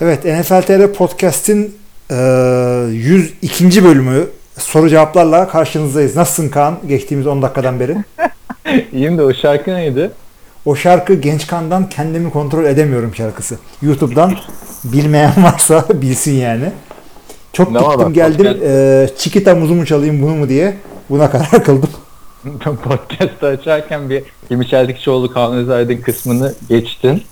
Evet NFL TR Podcast'in e, 102. bölümü soru cevaplarla karşınızdayız. Nasılsın Kaan geçtiğimiz 10 dakikadan beri? İyiyim de o şarkı neydi? O şarkı Genç Kan'dan Kendimi Kontrol Edemiyorum şarkısı. YouTube'dan bilmeyen varsa bilsin yani. Çok Ne gittim var geldim podcast- e, Çikita muzu mu çalayım bunu mu diye buna karar kıldım. Podcast'ı açarken bir Hilmi Çeltikçioğlu Kaan Özaydın kısmını geçtin.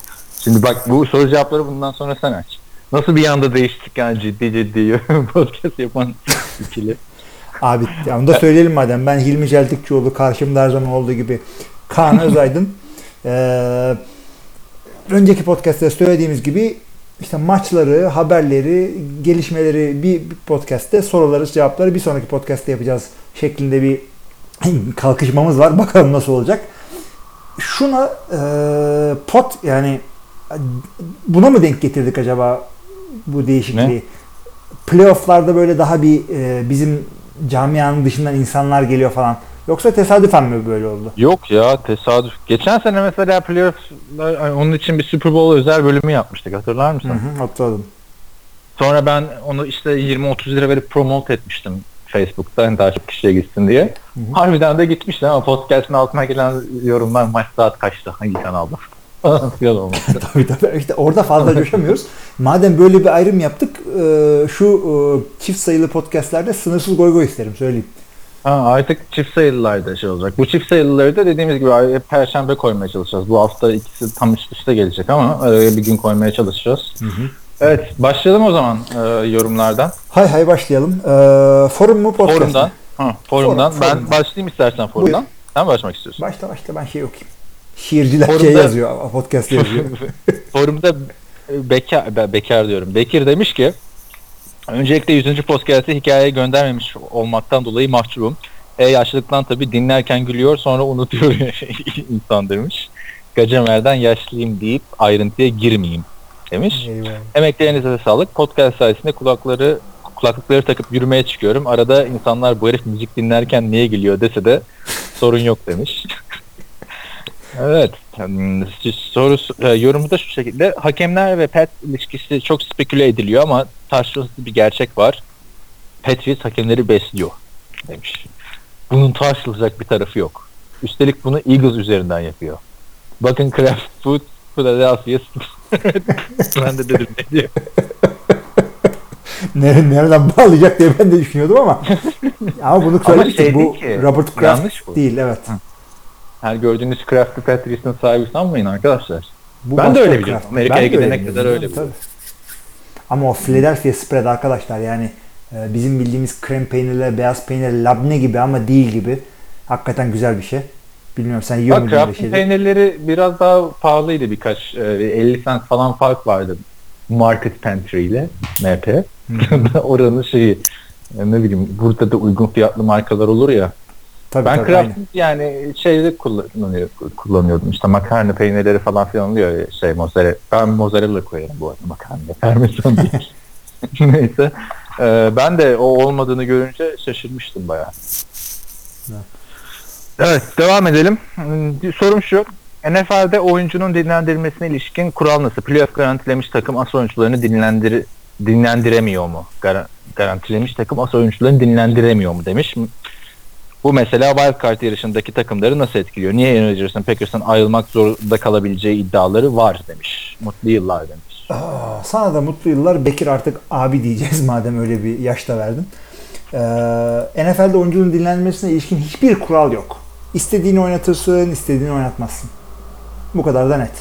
Şimdi bak bu soru cevapları bundan sonra sen aç. Nasıl bir anda değiştik yani ciddi ciddi podcast yapan ikili. Abi ya onu da söyleyelim madem. Ben Hilmi Celtikçioğlu karşımda her zaman olduğu gibi Kaan Özaydın. Ee, önceki podcast'te söylediğimiz gibi işte maçları, haberleri, gelişmeleri bir, bir podcast'te soruları, cevapları bir sonraki podcast'te yapacağız şeklinde bir kalkışmamız var. Bakalım nasıl olacak. Şuna e, pot yani buna mı denk getirdik acaba bu değişikliği? Ne? Playoff'larda böyle daha bir e, bizim camianın dışından insanlar geliyor falan. Yoksa tesadüfen mi böyle oldu? Yok ya tesadüf. Geçen sene mesela playoff'lar ay, onun için bir Super Bowl özel bölümü yapmıştık hatırlar mısın? Hı hı, hatırladım. Sonra ben onu işte 20-30 lira verip promote etmiştim Facebook'ta hani daha çok kişiye gitsin diye. Hı hı. Harbiden de gitmişti ama podcast'ın altına gelen yorumlar maç saat kaçta hangi kanalda falan filan olmuştu. tabii tabii. İşte orada fazla coşamıyoruz. Madem böyle bir ayrım yaptık e, şu e, çift sayılı podcastlerde sınırsız goy goy isterim söyleyeyim. Ha, artık çift sayılılarda şey olacak. Bu çift sayılıları da dediğimiz gibi perşembe koymaya çalışacağız. Bu hafta ikisi tam üst üste gelecek ama araya bir gün koymaya çalışacağız. Evet başlayalım o zaman e, yorumlardan. Hay hay başlayalım. E, forum mu podcast Forumdan. Ha, forumdan. Forum, ben forumdan. başlayayım istersen forumdan. Sen başlamak istiyorsun. Başla başla ben şey okuyayım. Şiirciler şey Forumda- yazıyor. Podcast yazıyor. Forumda Bekar, Be- Bekar diyorum. Bekir demiş ki öncelikle 100. podcast'e hikaye göndermemiş olmaktan dolayı mahcubum. E yaşlılıktan tabii dinlerken gülüyor sonra unutuyor insan demiş. Gacemer'den yaşlıyım deyip ayrıntıya girmeyeyim demiş. Eyvallah. Emeklerinize de sağlık. Podcast sayesinde kulakları kulaklıkları takıp yürümeye çıkıyorum. Arada insanlar bu herif müzik dinlerken niye gülüyor dese de sorun yok demiş. evet. hmm, Soru e, yorumu da şu şekilde. Hakemler ve Pet ilişkisi çok speküle ediliyor ama tartışmasız bir gerçek var. Patriots hakemleri besliyor demiş. Bunun tartışılacak bir tarafı yok. Üstelik bunu Eagles üzerinden yapıyor. Bakın Kraft Food Philadelphia ben de dedim ne diyor. Nere- Nereden bağlayacak diye ben de düşünüyordum ama ama bunu Ama söylemiştik. şey bu değil ki, Robert Kraft bu. değil evet. Her gördüğünüz Crafty Patriots'ın sahibi sanmayın arkadaşlar. Bu Ben de öyle biliyorum. Amerika'ya gidene kadar öyle biliyorum. Ama o Philadelphia spread arkadaşlar yani e, bizim bildiğimiz krem peynirle beyaz peynir labne gibi ama değil gibi. Hakikaten güzel bir şey. Bilmiyorum sen yiyor muydun böyle şeyleri? peynirleri biraz daha pahalıydı birkaç. e, 50 cent falan fark vardı. Market Pantry ile MP. Oranın şeyi e, ne bileyim burada da uygun fiyatlı markalar olur ya. Tabii, ben tabii, Kraft'ın yani şeyde kullanıyor, kullanıyordum. İşte makarna peynirleri falan filan oluyor ya, şey mozzarella. Ben mozzarella koyarım bu arada makarna. Parmesan değil. Neyse. Ee, ben de o olmadığını görünce şaşırmıştım bayağı. Evet. Evet devam edelim. Sorum şu. NFL'de oyuncunun dinlendirilmesine ilişkin kural nasıl? Playoff garantilemiş takım as oyuncularını dinlendir dinlendiremiyor mu? Gar- garantilemiş takım as oyuncularını dinlendiremiyor mu demiş. Bu mesela wildcard yarışındaki takımları nasıl etkiliyor? Niye Aaron Rodgers'ın Packers'ın ayrılmak zorunda kalabileceği iddiaları var demiş. Mutlu yıllar demiş. Aa, sana da mutlu yıllar. Bekir artık abi diyeceğiz madem öyle bir yaşta verdin. Ee, NFL'de oyuncunun dinlenmesine ilişkin hiçbir kural yok. İstediğini oynatırsın, istediğini oynatmazsın. Bu kadar da net.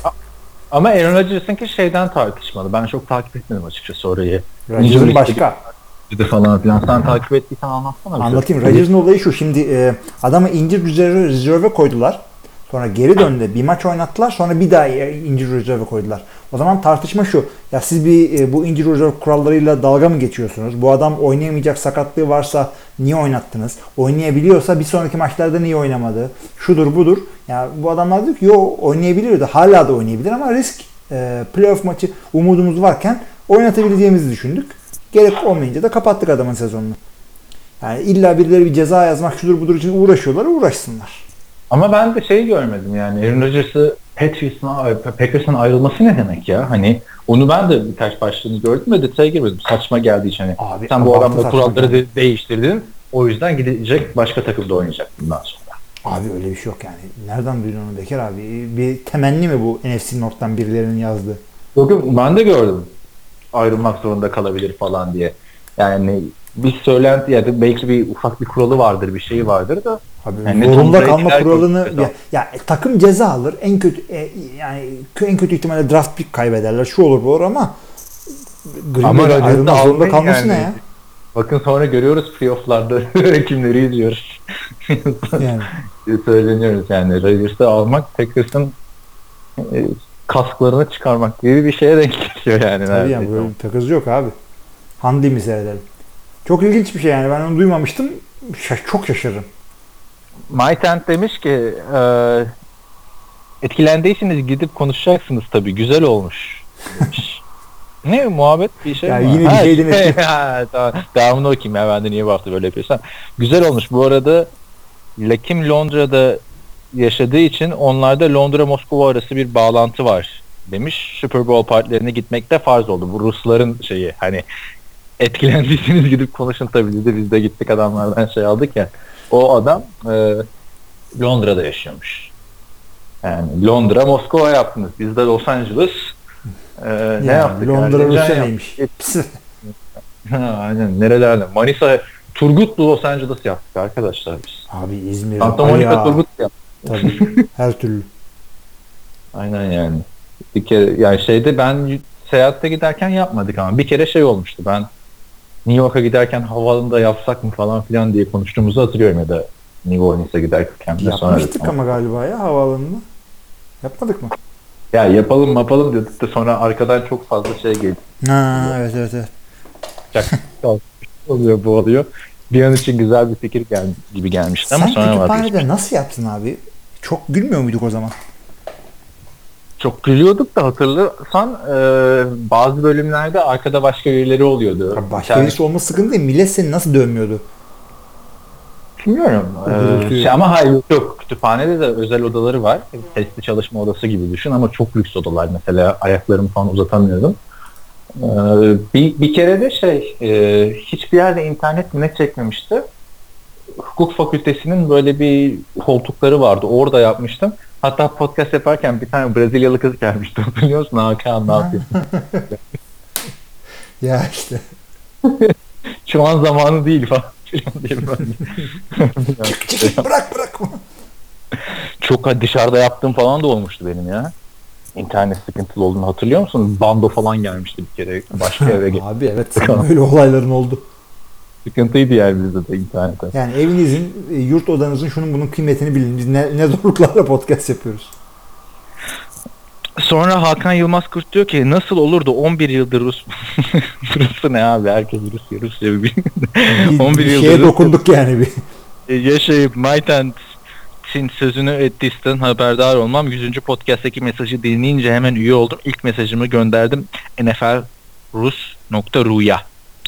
Ama Aaron Rodgers'ınki şeyden tartışmalı. Ben çok takip etmedim açıkçası orayı. Rodgers'ın başka. Bir de falan filan. Sen takip ettiysen anlatsana. bize. Anlatayım. Rodgers'ın olayı şu. Şimdi e, adamı injured reserve, reserve'e koydular. Sonra geri döndü. Bir maç oynattılar. Sonra bir daha injured reserve'e koydular. O zaman tartışma şu. Ya siz bir e, bu injured reserve kurallarıyla dalga mı geçiyorsunuz? Bu adam oynayamayacak sakatlığı varsa niye oynattınız? Oynayabiliyorsa bir sonraki maçlarda niye oynamadı? Şudur budur. Ya bu adamlar diyor ki yo oynayabiliyordu. Hala da oynayabilir ama risk e, playoff maçı umudumuz varken oynatabileceğimizi düşündük. Gerek olmayınca da kapattık adamın sezonunu. Yani illa birileri bir ceza yazmak şudur budur için uğraşıyorlar uğraşsınlar. Ama ben de şey görmedim yani Aaron Rodgers'ı Packers'ın ayrılması ne demek ya? Hani onu ben de birkaç başlığını gördüm ve detaya girmedim. Saçma geldiği için hani Abi, sen bu adamla kuralları de- değiştirdin. O yüzden gidecek başka takımda oynayacak bundan sonra. Abi öyle bir şey yok yani. Nereden duydun onu Bekir abi? Bir temenni mi bu NFC North'tan birilerinin yazdığı? Bugün ben de gördüm. Ayrılmak zorunda kalabilir falan diye. Yani bir söylenti ya da belki bir ufak bir kuralı vardır, bir şeyi vardır da Abi Yani zorunda kalma kuralını ya, ya takım ceza alır. En kötü e, yani en kötü ihtimalle draft pick kaybederler. Şu olur bu olur ama Green Bay'de ayrılmak zorunda kalması yani. ne ya? bakın sonra görüyoruz playoff'larda kimleri izliyoruz. Yani Söyleniyoruz yani. Rodgers'ı almak e, kasklarını çıkarmak gibi bir şeye denk geliyor yani. tabii yani böyle bir takız yok abi. Handi mi seyredelim? Çok ilginç bir şey yani. Ben onu duymamıştım. Şaş- çok şaşırırım. MyTent demiş ki e, etkilendiyseniz gidip konuşacaksınız tabii. Güzel olmuş. Demiş. ne muhabbet bir şey Ya mi? yine bir şey demek tamam. Devamını okuyayım ya ben de niye bu hafta böyle yapıyorsam. Güzel olmuş. Bu arada Lakim Londra'da yaşadığı için onlarda Londra-Moskova arası bir bağlantı var demiş. Super Bowl partilerine gitmekte farz oldu. Bu Rusların şeyi hani etkilendiyseniz gidip konuşun tabii dedi. Biz de gittik adamlardan şey aldık ya. O adam e, Londra'da yaşıyormuş. Yani Londra, Moskova yaptınız. Biz de Los Angeles e, ne Ya, yaptık? Londra Erzincan Rusya neymiş? Aynen. Nerelerde? Manisa, Turgutlu Los Angeles yaptık arkadaşlar biz. Abi İzmir. Santa Monica Aya, Turgut yaptık. Tabii. Her türlü. Aynen yani. Bir kere yani şeyde ben seyahatte giderken yapmadık ama bir kere şey olmuştu. Ben New York'a giderken havaalanında yapsak mı falan filan diye konuştuğumuzu hatırlıyorum ya da New Orleans'a giderken de sonra. Yapmıştık ama galiba ya havaalanını. Yapmadık mı? Ya yapalım yapalım dedik de sonra arkadan çok fazla şey geldi. Ha evet evet evet. oluyor bu oluyor. Bir an için güzel bir fikir gel gibi gelmişti ama Sen sonra vazgeçtim. kütüphanede nasıl yaptın abi? Çok gülmüyor muyduk o zaman? Çok gülüyorduk da hatırlarsan e, bazı bölümlerde arkada başka birileri oluyordu. Abi Bir başka tane- birisi olması sıkıntı değil. Millet seni nasıl dövmüyordu? Bilmiyorum. Ee, şey, ama hayır yok. Kütüphanede de özel odaları var. Testli çalışma odası gibi düşün ama çok lüks odalar. Mesela ayaklarımı falan uzatamıyordum. Ee, bir, bir kere de şey e, hiçbir yerde internet mi ne çekmemişti. Hukuk fakültesinin böyle bir koltukları vardı. Orada yapmıştım. Hatta podcast yaparken bir tane Brezilyalı kız gelmişti. Hatırlıyor musun? Hakan ne yapıyorsun? Ya işte. Şu an zamanı değil falan. filan diye böyle. Çekil bırak bırak. Çok dışarıda yaptığım falan da olmuştu benim ya. İnternet sıkıntılı olduğunu hatırlıyor musun? Bando falan gelmişti bir kere başka eve. abi evet öyle olayların oldu. Sıkıntıydı yani bizde de internete. Yani evinizin, e, yurt odanızın şunun bunun kıymetini bilin. Biz ne, ne zorluklarla podcast yapıyoruz. Sonra Hakan Yılmaz Kurt diyor ki nasıl olur da 11 yıldır Rus Rus'u ne abi herkes Rusya Rusya bir Bir, 11 bir yıldır şeye dokunduk yani bir. yaşayıp Maytent'in sözünü ettiysen haberdar olmam. 100. podcast'taki mesajı dinleyince hemen üye oldum. İlk mesajımı gönderdim NFL Rus.ru'ya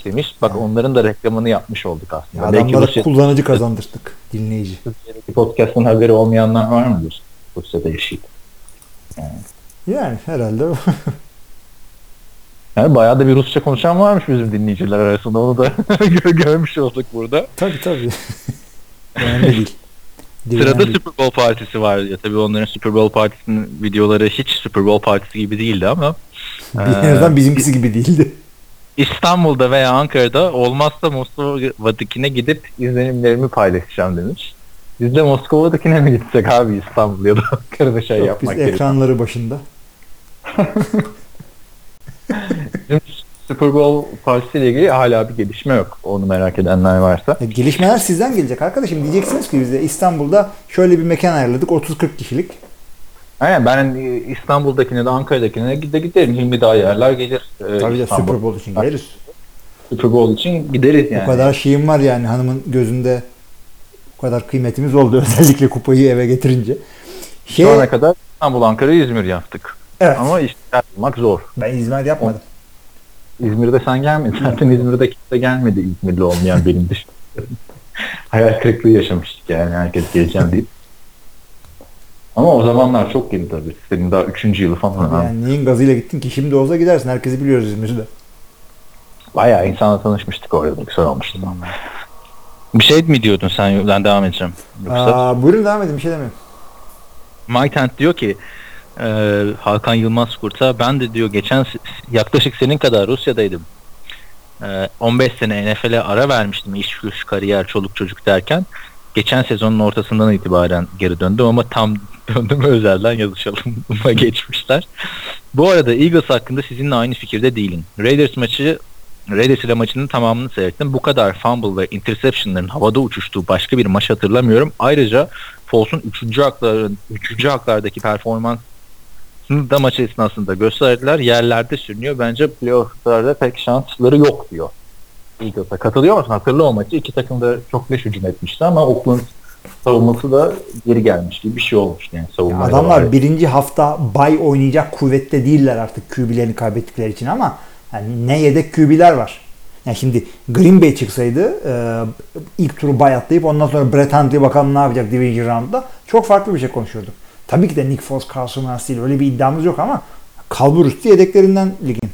demiş. Bak onların da reklamını yapmış olduk aslında. Ya Belki adamlara Rusya kullanıcı kazandırdık. Dinleyici. Türkiye'deki podcast'ın haberi olmayanlar var mıdır? Rusya'da yaşayıp. Yani herhalde. Yani bayağı da bir Rusça konuşan varmış bizim dinleyiciler arasında. Onu da gö- görmüş olduk burada. tabii tabii. Önemli değil. Sırada değil. Super Bowl partisi var ya. Tabii onların Super Bowl partisinin videoları hiç Super Bowl partisi gibi değildi ama Bir yerden bizimkisi gibi değildi. İstanbul'da veya Ankara'da olmazsa Moskova'dakine gidip izlenimlerimi paylaşacağım demiş. Biz de Moskova'dakine mi gitsek abi İstanbul ya da Ankara'da şey Yok, biz yapmak gerekiyor. ekranları başında. Super Bowl partisiyle ilgili hala bir gelişme yok. Onu merak edenler varsa. Ya gelişmeler sizden gelecek arkadaşım. Diyeceksiniz ki bize İstanbul'da şöyle bir mekan ayarladık 30-40 kişilik. Aynen ben e, İstanbul'dakine de Ankara'dakine de giderim. Hilmi daha yerler gelir. e, Tabii de. Super Bowl için geliriz. Super Bowl için gideriz yani. O kadar şeyim var yani hanımın gözünde o kadar kıymetimiz oldu özellikle kupayı eve getirince. Şey, Şu ana kadar İstanbul, Ankara, İzmir yaptık. evet, Ama işte yapmak zor. ben İzmir yapmadım. İzmir'de sen gelmedin. Zaten İzmir'de kimse gelmedi İzmirli olmayan benim dışında. Hayal kırıklığı yaşamıştık yani herkes geleceğim deyip. Ama o zamanlar çok yeni tabii. Senin daha 3. yılı falan. ha. Yani neyin gazıyla gittin ki şimdi olsa gidersin. Herkesi biliyoruz İzmir'de. Bayağı insanla tanışmıştık orada. Güzel olmuştu. Bir şey mi diyordun sen? Ben devam edeceğim. Yoksa Aa, buyurun devam edin bir şey demiyorum. Mike Tent diyor ki e, Hakan Yılmaz Kurt'a ben de diyor geçen yaklaşık senin kadar Rusya'daydım. E, 15 sene NFL'e ara vermiştim iş güç kariyer çoluk çocuk derken geçen sezonun ortasından itibaren geri döndüm ama tam döndüm özelden yazışalım'a geçmişler. Bu arada Eagles hakkında sizinle aynı fikirde değilim. Raiders maçı Raiders ile maçının tamamını seyrettim. Bu kadar fumble ve interceptionların havada uçuştuğu başka bir maç hatırlamıyorum. Ayrıca Foles'un 3. hakların 3. haklardaki performansını da maç esnasında gösterdiler. Yerlerde sürünüyor. Bence playoff'larda pek şansları yok diyor. Eagles'a katılıyor musun? Hatırla o maçı. İki takım da çok leş hücum etmişti ama Oakland savunması da geri gelmiş gibi bir şey olmuş yani savunma. Adamlar birinci hafta bay oynayacak kuvvette değiller artık QB'lerini kaybettikleri için ama yani ne yedek QB'ler var. Yani şimdi Green Bay çıksaydı e, ilk turu bay atlayıp ondan sonra Brett Hundley bakalım ne yapacak Division Round'da çok farklı bir şey konuşuyorduk. Tabii ki de Nick Foles, Carson Wentz değil öyle bir iddiamız yok ama kalbur üstü yedeklerinden ligin.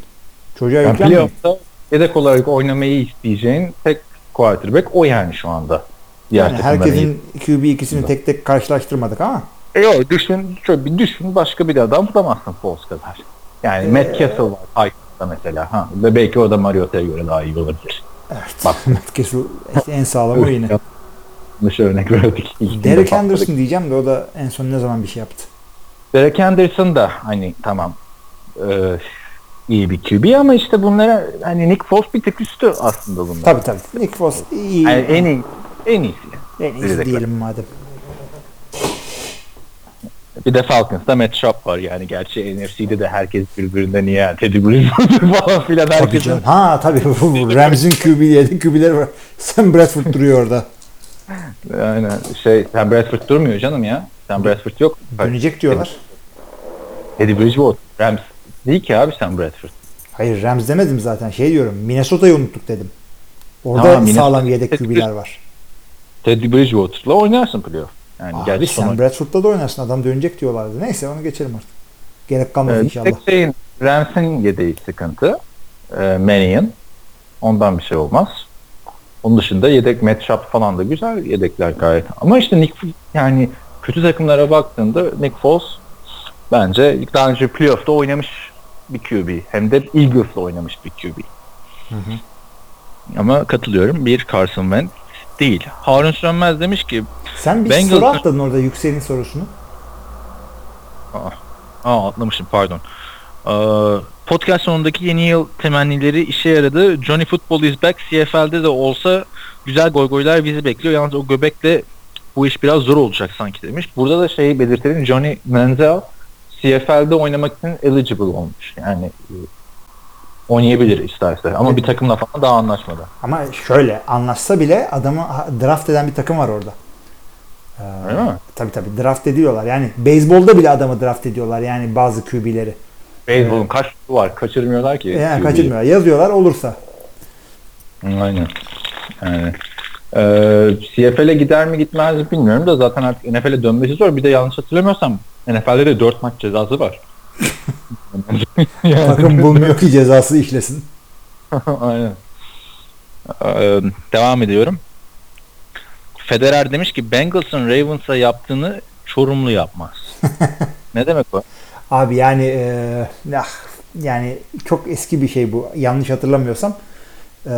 Çocuğa yani yüklenmeyin. playoff'ta yedek olarak oynamayı isteyeceğin tek quarterback o yani şu anda. Diğer Yani herkesin QB ikisini tek tek karşılaştırmadık ama E yok düşün şöyle bir düşün başka bir adam bulamazsın Foles kadar. Yani Ee, Matt Castle var Titans'ta mesela. Ha, ve belki o da Mariota'ya göre daha iyi olabilir. evet. Bak. Matt Castle işte en sağlamı o yine. Yanlış örnek verdik. Derek. Henderson diyeceğim de o da en son ne zaman bir şey yaptı. Derek Henderson da hani tamam e, iyi bir QB ama işte bunlara hani Nick Foles bir tık üstü aslında bunlar. Tabii tabii. Nick Foles iyi. Yani en iyi en iyisi. en iyisi diyelim madem. Bir de Falcons'ta Matt Schaub var yani gerçi NFC'de de herkes birbirinden iyi yani Teddy Bridgewater falan filan canım. Ha tabii. Rams'in QB'leri QB'leri var. Sam Bradford duruyor orada. Aynen şey Sam Bradford durmuyor canım ya. Sam Bradford yok. Dönecek diyorlar. Teddy Bridgewater. Rams değil ki abi Sam Bradford. Hayır Rams demedim zaten. Şey diyorum. Minnesota'yı unuttuk dedim. Orada Tamam, sağlam yedek QB'ler var. Teddy Bridgewater'la oynarsın playoff. Yani Abi gerçi Sam sonu- Bradford'la da oynarsın. Adam dönecek diyorlardı. Neyse onu geçelim artık. Gerek kalmadı Ee, inşallah. Tek şeyin Rams'in yedeği sıkıntı. E, Mannion. Ondan bir şey olmaz. Onun dışında yedek matchup falan da güzel yedekler gayet. Ama işte Nick yani kötü takımlara baktığında Nick Foles bence daha önce playoff'ta oynamış bir QB. Hem de Eagles'la oynamış bir QB. Ama katılıyorum. Bir Carson Wentz değil. Harun Sönmez demiş ki Sen bir Bengals- soru atladın orada Yüksel'in sorusunu. Aa atlamışım pardon. Ee, podcast sonundaki yeni yıl temennileri işe yaradı. Johnny Football is back. CFL'de de olsa güzel goygoylar bizi bekliyor. Yalnız o göbekle bu iş biraz zor olacak sanki demiş. Burada da şeyi belirtelim. Johnny Manziel CFL'de oynamak için eligible olmuş. Yani oynayabilir isterse. Ama bir takımla falan daha anlaşmadı. Ama şöyle anlaşsa bile adamı draft eden bir takım var orada. Ee, Öyle mi? Tabii tabii draft ediyorlar. Yani beyzbolda bile adamı draft ediyorlar yani bazı QB'leri. Beyzbolun kaç turu var? Kaçırmıyorlar ki. Yani QB'yi. kaçırmıyor. Yazıyorlar olursa. Aynen. Yani, e, CFL'e gider mi gitmez mi bilmiyorum da zaten artık NFL'e dönmesi zor. Bir de yanlış hatırlamıyorsam NFL'de de 4 maç cezası var. yani, Takım bulmuyor ki cezası işlesin. aynen. E, devam ediyorum. Federer demiş ki Bengals'ın Ravens'a yaptığını Çorumlu yapmaz. ne demek o? Abi yani e, ah, yani çok eski bir şey bu. Yanlış hatırlamıyorsam. E,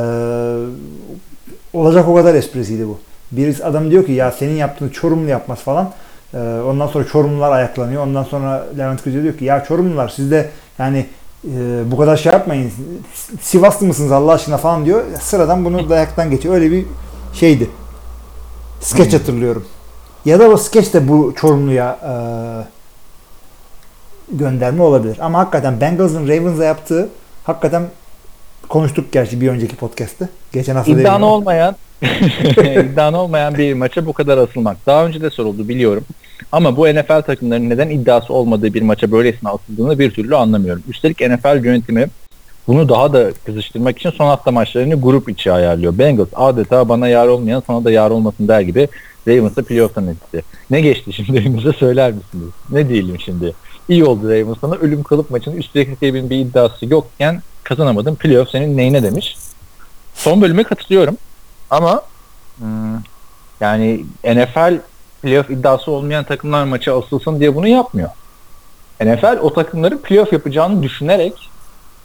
olacak o kadar esprisiydi bu. Birisi adam diyor ki ya senin yaptığını Çorumlu yapmaz falan. E, ondan sonra Çorumlular ayaklanıyor. Ondan sonra Levent Kızı diyor ki ya Çorumlular siz de yani e, bu kadar şey yapmayın. Sivaslı mısınız Allah aşkına falan diyor. Sıradan bunu dayaktan geçiyor. Öyle bir şeydi. Skeç hatırlıyorum. Ya da o skeç de bu Çorumlu'ya e, gönderme olabilir. Ama hakikaten Bengals'ın Ravens'a yaptığı hakikaten konuştuk gerçi bir önceki podcast'te. Geçen hafta İddianı olmayan iddianı olmayan bir maça bu kadar asılmak. Daha önce de soruldu biliyorum. Ama bu NFL takımlarının neden iddiası olmadığı bir maça böylesine atıldığını bir türlü anlamıyorum. Üstelik NFL yönetimi bunu daha da kızıştırmak için son hafta maçlarını grup içi ayarlıyor. Bengals adeta bana yar olmayan sana da yar olmasın der gibi Ravens'a playoff'tan etti. Ne geçti şimdi elimize söyler misiniz? Ne diyelim şimdi? İyi oldu Ravens sana ölüm kalıp maçının üstelik rakibin bir iddiası yokken kazanamadın. Playoff senin neyine demiş. Son bölüme katılıyorum. Ama hmm, yani NFL playoff iddiası olmayan takımlar maçı asılsın diye bunu yapmıyor. NFL o takımların playoff yapacağını düşünerek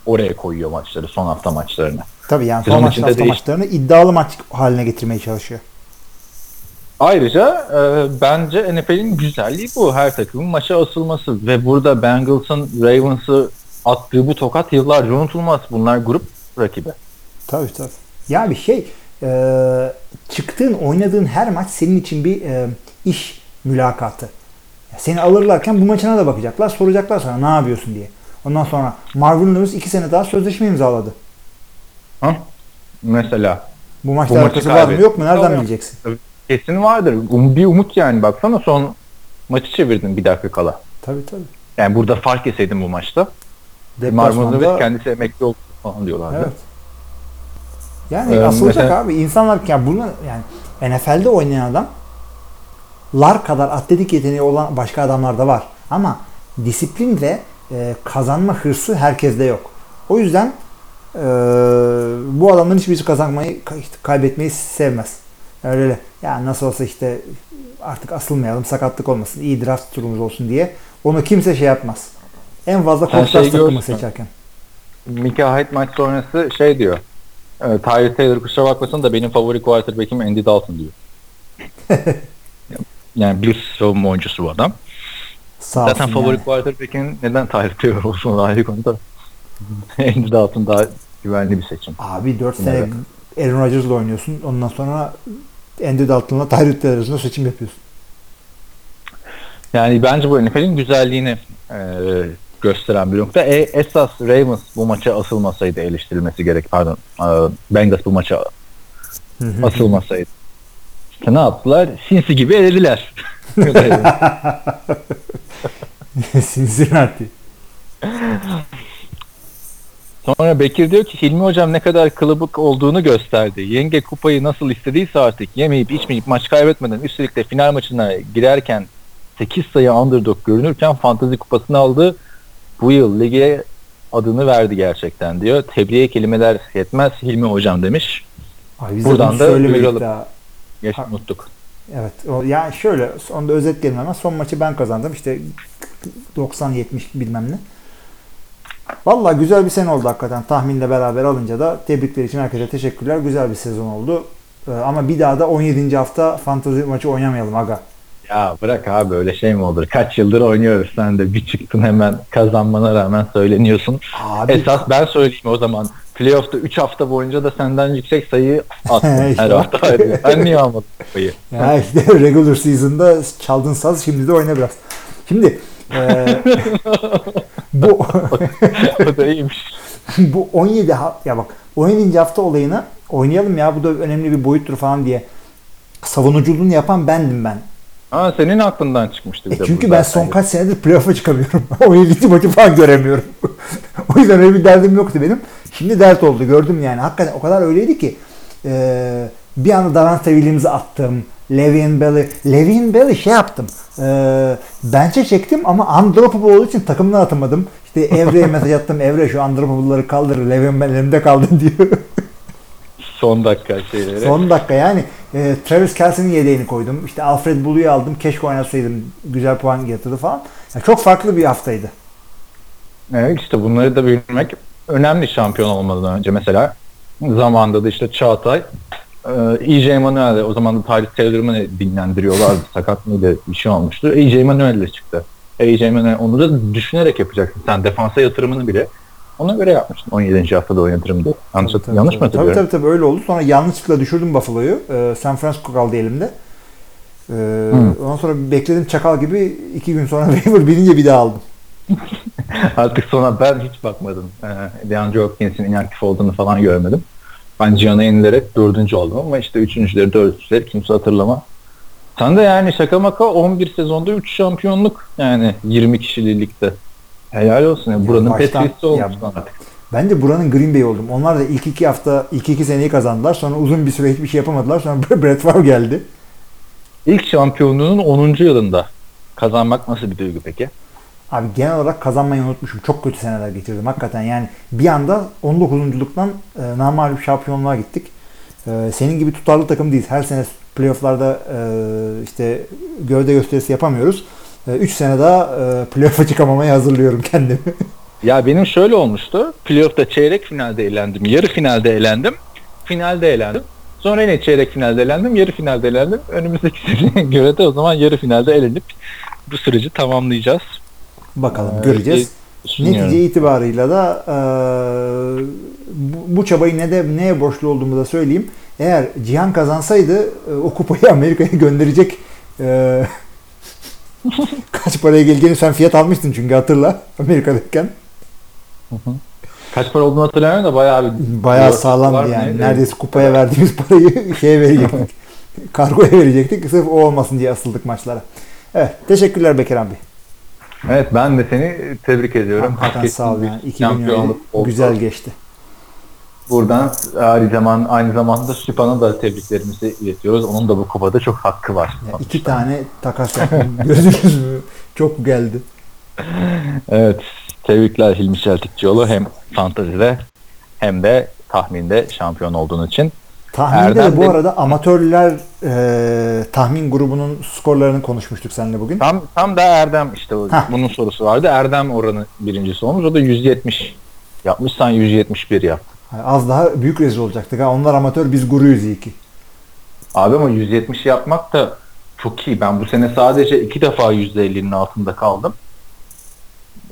oraya koyuyor maçları, son hafta maçlarını. Tabii yani son maçta değiş- maçlarını iddialı maç haline getirmeye çalışıyor. Ayrıca e, bence NFL'in güzelliği bu. Her takımın maça asılması ve burada Bengals'ın Ravens'ı attığı bu tokat yıllarca unutulmaz. Bunlar grup rakibi. Tabii tabii. Ya bir şey e, çıktığın oynadığın her maç senin için bir e, iş mülakatı. Seni alırlarken bu maçına da bakacaklar. Soracaklar sana ne yapıyorsun diye. Ondan sonra Marvin Lewis iki sene daha sözleşme imzaladı. Ha? Mesela Bu maçta Bu maçı arkası var mı yok mu? Nereden Tabii. bileceksin? kesin vardır. Um- Bir umut yani baksana son maçı çevirdin bir dakika kala. Tabii tabii. Yani burada fark yeseydin bu maçta. Lewis Deplasmanda kendisi emekli oldu falan diyorlardı. Evet. Yani Ee, asılacak mesela- abi. İnsanlar ya bunu yani NFL'de oynayan adam lar kadar atletik yeteneği olan başka adamlar da var. Ama disiplin ve e, kazanma hırsı herkeste yok. O yüzden e, bu adamların hiçbirisi kazanmayı kay- kaybetmeyi sevmez. Yani Öyle ya nasıl olsa işte artık asılmayalım sakatlık olmasın iyi draft turumuz olsun diye onu kimse şey yapmaz. En fazla şey takımı seçerken. Mika Hyde maç sonrası şey diyor. E, Tyree Taylor kusura bakmasın da benim favori quarterback'im Andy Dalton diyor. yani bir savunma oyuncusu bu adam. Sağ Zaten favori yani. quarterback'in neden Tyree Taylor olsun ayrı konuda. Andy Dalton daha güvenli bir seçim. Abi 4 sene Evet. Aaron Rodgers'la oynuyorsun. Ondan sonra Andy Dalton'la Tyrod Taylor arasında seçim yapıyorsun. Yani bence bu NFL'in güzelliğini e, gösteren bir nokta. E, esas Ravens bu maça asılmasaydı eleştirilmesi gerek. Pardon. E, Bengals bu maça asılmasaydı. İşte ne yaptılar? Sinsi gibi elediler. Cincinnati. Sonra Bekir diyor ki Hilmi hocam ne kadar kılıbık olduğunu gösterdi. Yenge kupayı nasıl istediyse artık yemeyip içmeyip maç kaybetmeden üstelik de final maçına girerken 8 sayı underdog görünürken fantezi kupasını aldı. Bu yıl lige adını verdi gerçekten diyor. Tebriğe kelimeler yetmez Hilmi hocam demiş. Ay biz Buradan da duyuralım. Geç unuttuk. Evet. O, yani şöyle onu da özetleyelim hemen. Son maçı ben kazandım. İşte 90-70 bilmem ne. Valla güzel bir sene oldu hakikaten. Tahminle beraber alınca da tebrikler için herkese teşekkürler. Güzel bir sezon oldu. Ee, ama bir daha da 17. hafta fantazi maçı oynamayalım aga. Ya bırak abi öyle şey mi olur? Kaç yıldır oynuyoruz sen de bir çıktın hemen kazanmana rağmen söyleniyorsun. Abi Esas ben söyleyeyim o zaman. Playoff'ta 3 hafta boyunca da senden yüksek sayı attın İşte her hafta. Sen niye almadın kupayı? Ya işte regular season'da çaldın saz şimdi de oyna biraz. Şimdi e, bu o da iyiymiş. bu 17 ha- ya bak 17. hafta olayını oynayalım ya bu da önemli bir boyuttur falan diye savunuculuğunu yapan bendim ben. Aa, senin aklından çıkmıştı bir E de çünkü ben son kaç senedir playoff'a çıkamıyorum. 17. maçı falan göremiyorum. o yüzden öyle bir derdim yoktu benim. Şimdi dert oldu gördüm yani. Hakikaten o kadar öyleydi ki e, bir anda Davante Williams'ı attım. Le'Veon Bell'i. Le'Veon Bell'i şey yaptım. E, bench'e çektim ama undroppable olduğu için takımdan atamadım. İşte Evre'ye mesaj attım. Evre şu undroppable'ları kaldır. Le'Veon Bell elimde kaldı diyor. Son dakika şeyleri. Son dakika yani e, Travis Kelsey'nin yedeğini koydum. İşte Alfred Bulu'yu aldım. Keşke oynasaydım. Güzel puan getirdi falan. Yani çok farklı bir haftaydı. Evet işte bunları da bilmek önemli şampiyon olmadan önce mesela zamanda da işte Çağatay e, EJ Manuel o zaman da Tyrese Taylor'ı dinlendiriyorlardı sakat mıydı bir şey olmuştu EJ Manuel ile çıktı EJ Manuel onu da düşünerek yapacaksın sen defansa yatırımını bile ona göre yapmıştın 17. haftada o yatırımda yanlış, Tabii, yanlış mı tabii, tabii, hatırlıyorum? tabii tabii öyle oldu. Sonra yanlışlıkla düşürdüm Buffalo'yu. Ee, San Francisco kaldı elimde. Ee, ondan sonra bekledim çakal gibi iki gün sonra waiver binince bir daha aldım. Artık sonra ben hiç bakmadım. Ee, DeAndre Hopkins'in inaktif olduğunu falan görmedim. Ben Cihan'a yenilerek dördüncü oldum ama işte üçüncüleri, dördüncüleri kimse hatırlama. Sen de yani şaka maka 11 sezonda 3 şampiyonluk yani 20 kişili ligde. Helal olsun. Yani Ya buranın baştan- Patriots'ı olmuş ya- artık. Bence buranın Green Bay oldum. Onlar da ilk iki hafta, ilk iki seneyi kazandılar. Sonra uzun bir süre hiçbir şey yapamadılar. Sonra Brett Favre geldi. ilk şampiyonluğunun 10. yılında kazanmak nasıl bir duygu peki? Abi genel olarak kazanmayı unutmuşum. Çok kötü seneler geçirdim hakikaten. Yani bir anda 19.luktan e, namağlup şampiyonluğa gittik. E, senin gibi tutarlı takım değiliz. Her sene playofflarda e, işte gövde gösterisi yapamıyoruz. 3 e, sene daha e, playoff'a çıkamamaya hazırlıyorum kendimi. Ya benim şöyle olmuştu. Playoff'ta çeyrek finalde elendim. Yarı finalde elendim. Finalde elendim. Sonra yine çeyrek finalde elendim. Yarı finalde elendim. Önümüzdeki seneye göre de o zaman yarı finalde elenip bu süreci tamamlayacağız. Bakalım ee, göreceğiz. Netice itibarıyla da e, bu, bu çabayı ne de neye borçlu olduğumu da söyleyeyim. Eğer Cihan kazansaydı e, o kupayı Amerika'ya gönderecek e, kaç paraya geleceğini sen fiyat almıştın çünkü hatırla Amerika'dayken. Kaç para olduğunu hatırlamıyorum da bayağı bir bayağı sağlamdı yani. Neydi? Neredeyse kupaya verdiğimiz parayı şeye verecektik. Kargoya verecektik. Sırf o olmasın diye asıldık maçlara. Evet. Teşekkürler Bekir abi. Evet ben de seni tebrik ediyorum. Hakikaten sağ ol yani. 2017 güzel geçti. Buradan aynı zaman aynı zamanda Süpan'a da tebriklerimizi iletiyoruz. Onun da bu kupada çok hakkı var. Ya iki tane takas yaptım. Gördünüz mü? Çok geldi. evet. Tebrikler Hilmi Çeltikçioğlu hem fantazide hem de tahminde şampiyon olduğun için. Tahminde de bu de, arada amatörler e, tahmin grubunun skorlarını konuşmuştuk seninle bugün. Tam tam da Erdem işte Heh. bunun sorusu vardı. Erdem oranı birincisi olmuş. O da 170 yapmış. Sen 171 yaptın. Az daha büyük rezil olacaktık. Ha. Onlar amatör biz guruyuz iyi ki. Abi ama 170 yapmak da çok iyi. Ben bu sene sadece iki defa %50'nin altında kaldım.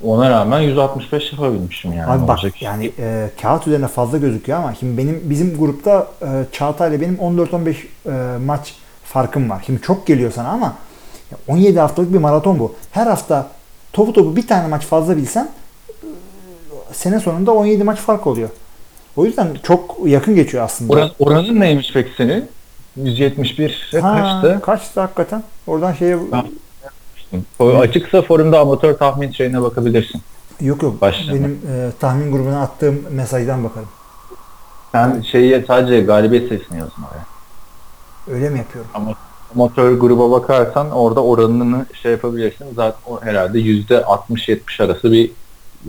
Ona rağmen 165 yapabilmişim yani. Abi bak Olacak yani e, kağıt üzerine fazla gözüküyor ama şimdi benim bizim grupta e, Çağatay ile benim 14-15 e, maç farkım var. Şimdi çok geliyor sana ama 17 haftalık bir maraton bu. Her hafta topu topu bir tane maç fazla bilsen e, sene sonunda 17 maç fark oluyor. O yüzden çok yakın geçiyor aslında. Oran, oranın neymiş peki senin? 171 ha, kaçtı? Kaçtı hakikaten. Oradan şeye o açıksa forumda amatör tahmin şeyine bakabilirsin. Yok yok. Başlama. Benim e, tahmin grubuna attığım mesajdan bakarım. Sen şeyi sadece galibiyet sayısını yazın oraya. Öyle mi yapıyorum? Ama amatör gruba bakarsan orada oranını şey yapabilirsin. Zaten o herhalde yüzde 60-70 arası bir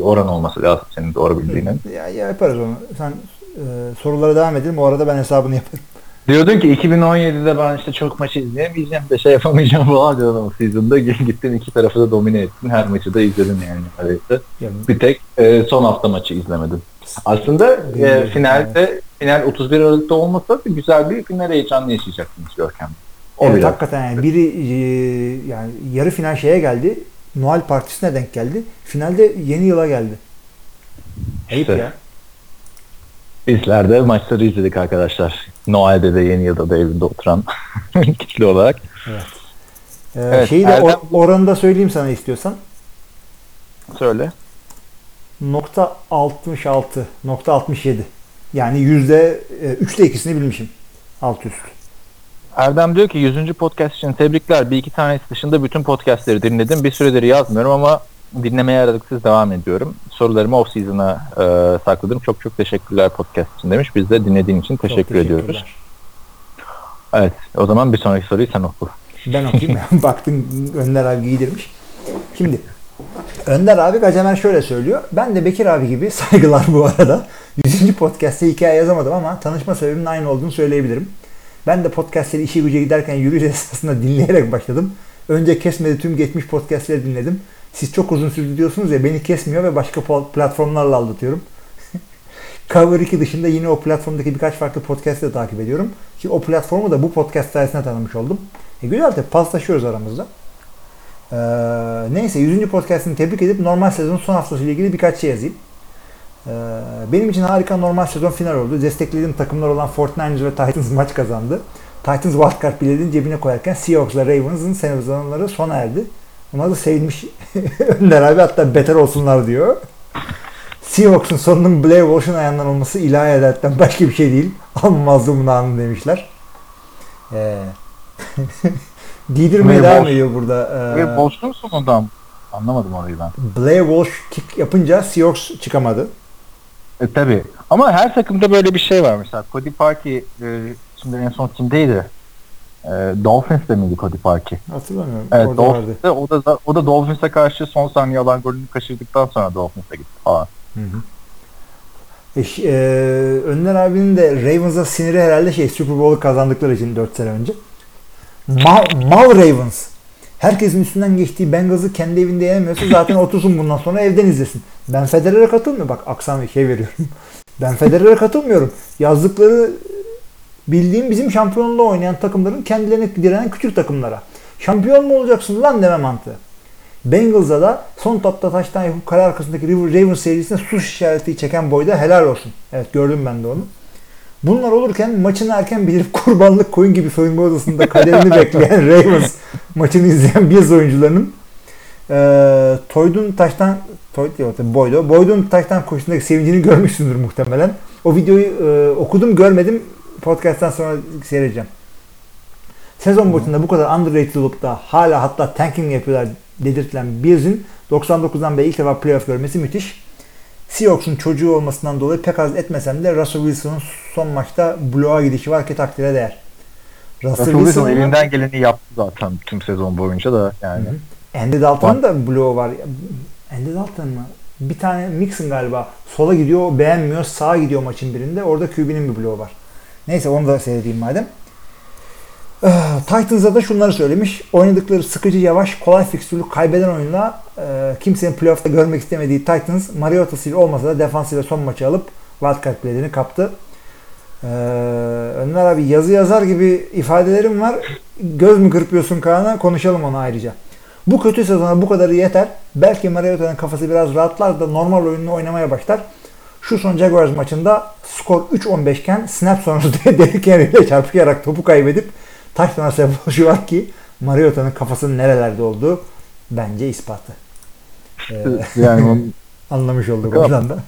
oran olması lazım senin doğru bildiğinin. Ya, ya yaparız onu. Sen e, sorulara devam edelim. O arada ben hesabını yaparım. Diyordun ki 2017'de ben işte çok maçı izleyemeyeceğim de şey yapamayacağım falan diyordun o season'da. Gittin iki tarafı da domine ettin. Her maçı da izledin yani neredeyse. Yani, bir tek e, son hafta maçı izlemedin. Aslında e, finalde yani. final 31 Aralık'ta olmasa da güzel bir final heyecanlı yaşayacaksınız Görkem. O evet biraz. hakikaten yani biri e, yani yarı final şeye geldi. Noel partisine denk geldi. Finalde yeni yıla geldi. Ayıp işte. ya. Bizler de maçları izledik arkadaşlar. Noel'de de yeni yılda da evinde oturan kitle olarak. Evet. Ee, evet şeyi de Erdem... oranı da söyleyeyim sana istiyorsan. Söyle. Nokta 66, nokta 67. Yani yüzde e, üçte ikisini bilmişim. Alt üst. Erdem diyor ki 100. podcast için tebrikler. Bir iki tanesi dışında bütün podcastleri dinledim. Bir süredir yazmıyorum ama dinlemeye aralıksız devam ediyorum. Sorularımı off season'a e, sakladım. Çok çok teşekkürler podcast için demiş. Biz de dinlediğin için teşekkür ediyoruz. Evet. O zaman bir sonraki soruyu sen oku. Ben okuyayım. Baktım Önder abi giydirmiş. Şimdi Önder abi Gacemer şöyle söylüyor. Ben de Bekir abi gibi saygılar bu arada. 100. podcast'te hikaye yazamadım ama tanışma sebebimin aynı olduğunu söyleyebilirim. Ben de podcastleri işi güce giderken yürüyüş esnasında dinleyerek başladım. Önce kesmedi tüm geçmiş podcastleri dinledim. Siz çok uzun sürdü diyorsunuz ya beni kesmiyor ve başka platformlarla aldatıyorum. Cover 2 dışında yine o platformdaki birkaç farklı podcast'ı da takip ediyorum. Ki o platformu da bu podcast sayesinde tanımış oldum. E güzel de paslaşıyoruz aramızda. Ee, neyse 100. podcast'ini tebrik edip normal sezonun son haftası ile ilgili birkaç şey yazayım. Ee, benim için harika normal sezon final oldu. Desteklediğim takımlar olan Fortnite ve Titans maç kazandı. Titans wildcard biletini cebine koyarken Seahawks ve Ravens'ın sezonları sona erdi. Ona da sevinmiş Önder abi hatta beter olsunlar diyor. Seahawks'un sonunun Blair Walsh'un ayağından olması ilahi ederekten başka bir şey değil. Almamazdı bunu anı demişler. Ee, giydirmeye devam ediyor burada. Ee, Blair Walsh'un sonunda Anlamadım orayı ben. Blair Walsh kick yapınca Seahawks çıkamadı. E, tabii. Ama her takımda böyle bir şey var mesela. Cody Parkey e, şimdi en son kimdeydi? e, Dolphins'te miydi Cody Parkey? Hatırlamıyorum. Evet Orada vardı. Dolphins'te o da o da Dolphins'e karşı son saniye alan golünü kaçırdıktan sonra Dolphins'e gitti falan. Hı hı. E, ş- e, Önler abinin de Ravens'a siniri herhalde şey Super Bowl'u kazandıkları için 4 sene önce. Mal, mal Ravens. Herkesin üstünden geçtiği Bengals'ı kendi evinde yenemiyorsa zaten otursun bundan sonra evden izlesin. Ben Federer'e katılmıyorum. Bak aksan bir şey veriyorum. Ben Federer'e katılmıyorum. Yazdıkları bildiğim bizim şampiyonluğu oynayan takımların kendilerine direnen küçük takımlara. Şampiyon mu olacaksın lan deme mantığı. Bengals'a da son topta taştan yapıp kale arkasındaki River Ravens serisinde sus işareti çeken boyda helal olsun. Evet gördüm ben de onu. Bunlar olurken maçını erken bilip kurbanlık koyun gibi soyunma odasında kaderini bekleyen Ravens maçını izleyen Bills oyuncularının e, Toydun taştan Toyd yok tabii Boyd'u. Boyd'un taştan koşusundaki sevincini görmüşsündür muhtemelen. O videoyu e, okudum görmedim. Podcast'tan sonra seyredeceğim. Sezon başında bu kadar underrated olup da hala hatta tanking yapıyorlar dedirtilen Bills'in 99'dan beri ilk defa playoff görmesi müthiş. Seahawks'un çocuğu olmasından dolayı pek az etmesem de Russell Wilson'ın son maçta bloğa gidişi var ki takdire değer. Russell Wilson elinden geleni yaptı zaten tüm sezon boyunca da yani. Hı. Andy Dalton'un da bloğu var. Andy Dalton mı? Bir tane Mixon galiba. Sola gidiyor, beğenmiyor. Sağa gidiyor maçın birinde. Orada QB'nin bir bloğu var. Neyse onu da seyredeyim madem. Ah, Titans'a da şunları söylemiş. Oynadıkları sıkıcı, yavaş, kolay fikstürlük kaybeden oyunla e, kimsenin playoff'ta görmek istemediği Titans Mariota'sıyla olmasa da defansıyla son maçı alıp wildcard biletini kaptı. Ee, Önler abi yazı yazar gibi ifadelerim var. Göz mü kırpıyorsun Kaan'a? Konuşalım onu ayrıca. Bu kötü sezona bu kadarı yeter. Belki Mariota'nın kafası biraz rahatlar da normal oyununu oynamaya başlar. Şu son Jaguars maçında skor 3-15 iken snap sonrası Derrick Henry ile çarpışarak topu kaybedip taştan sebep var ki Mariota'nın kafasının nerelerde olduğu bence ispatı. Ee, yani anlamış olduk oradan da.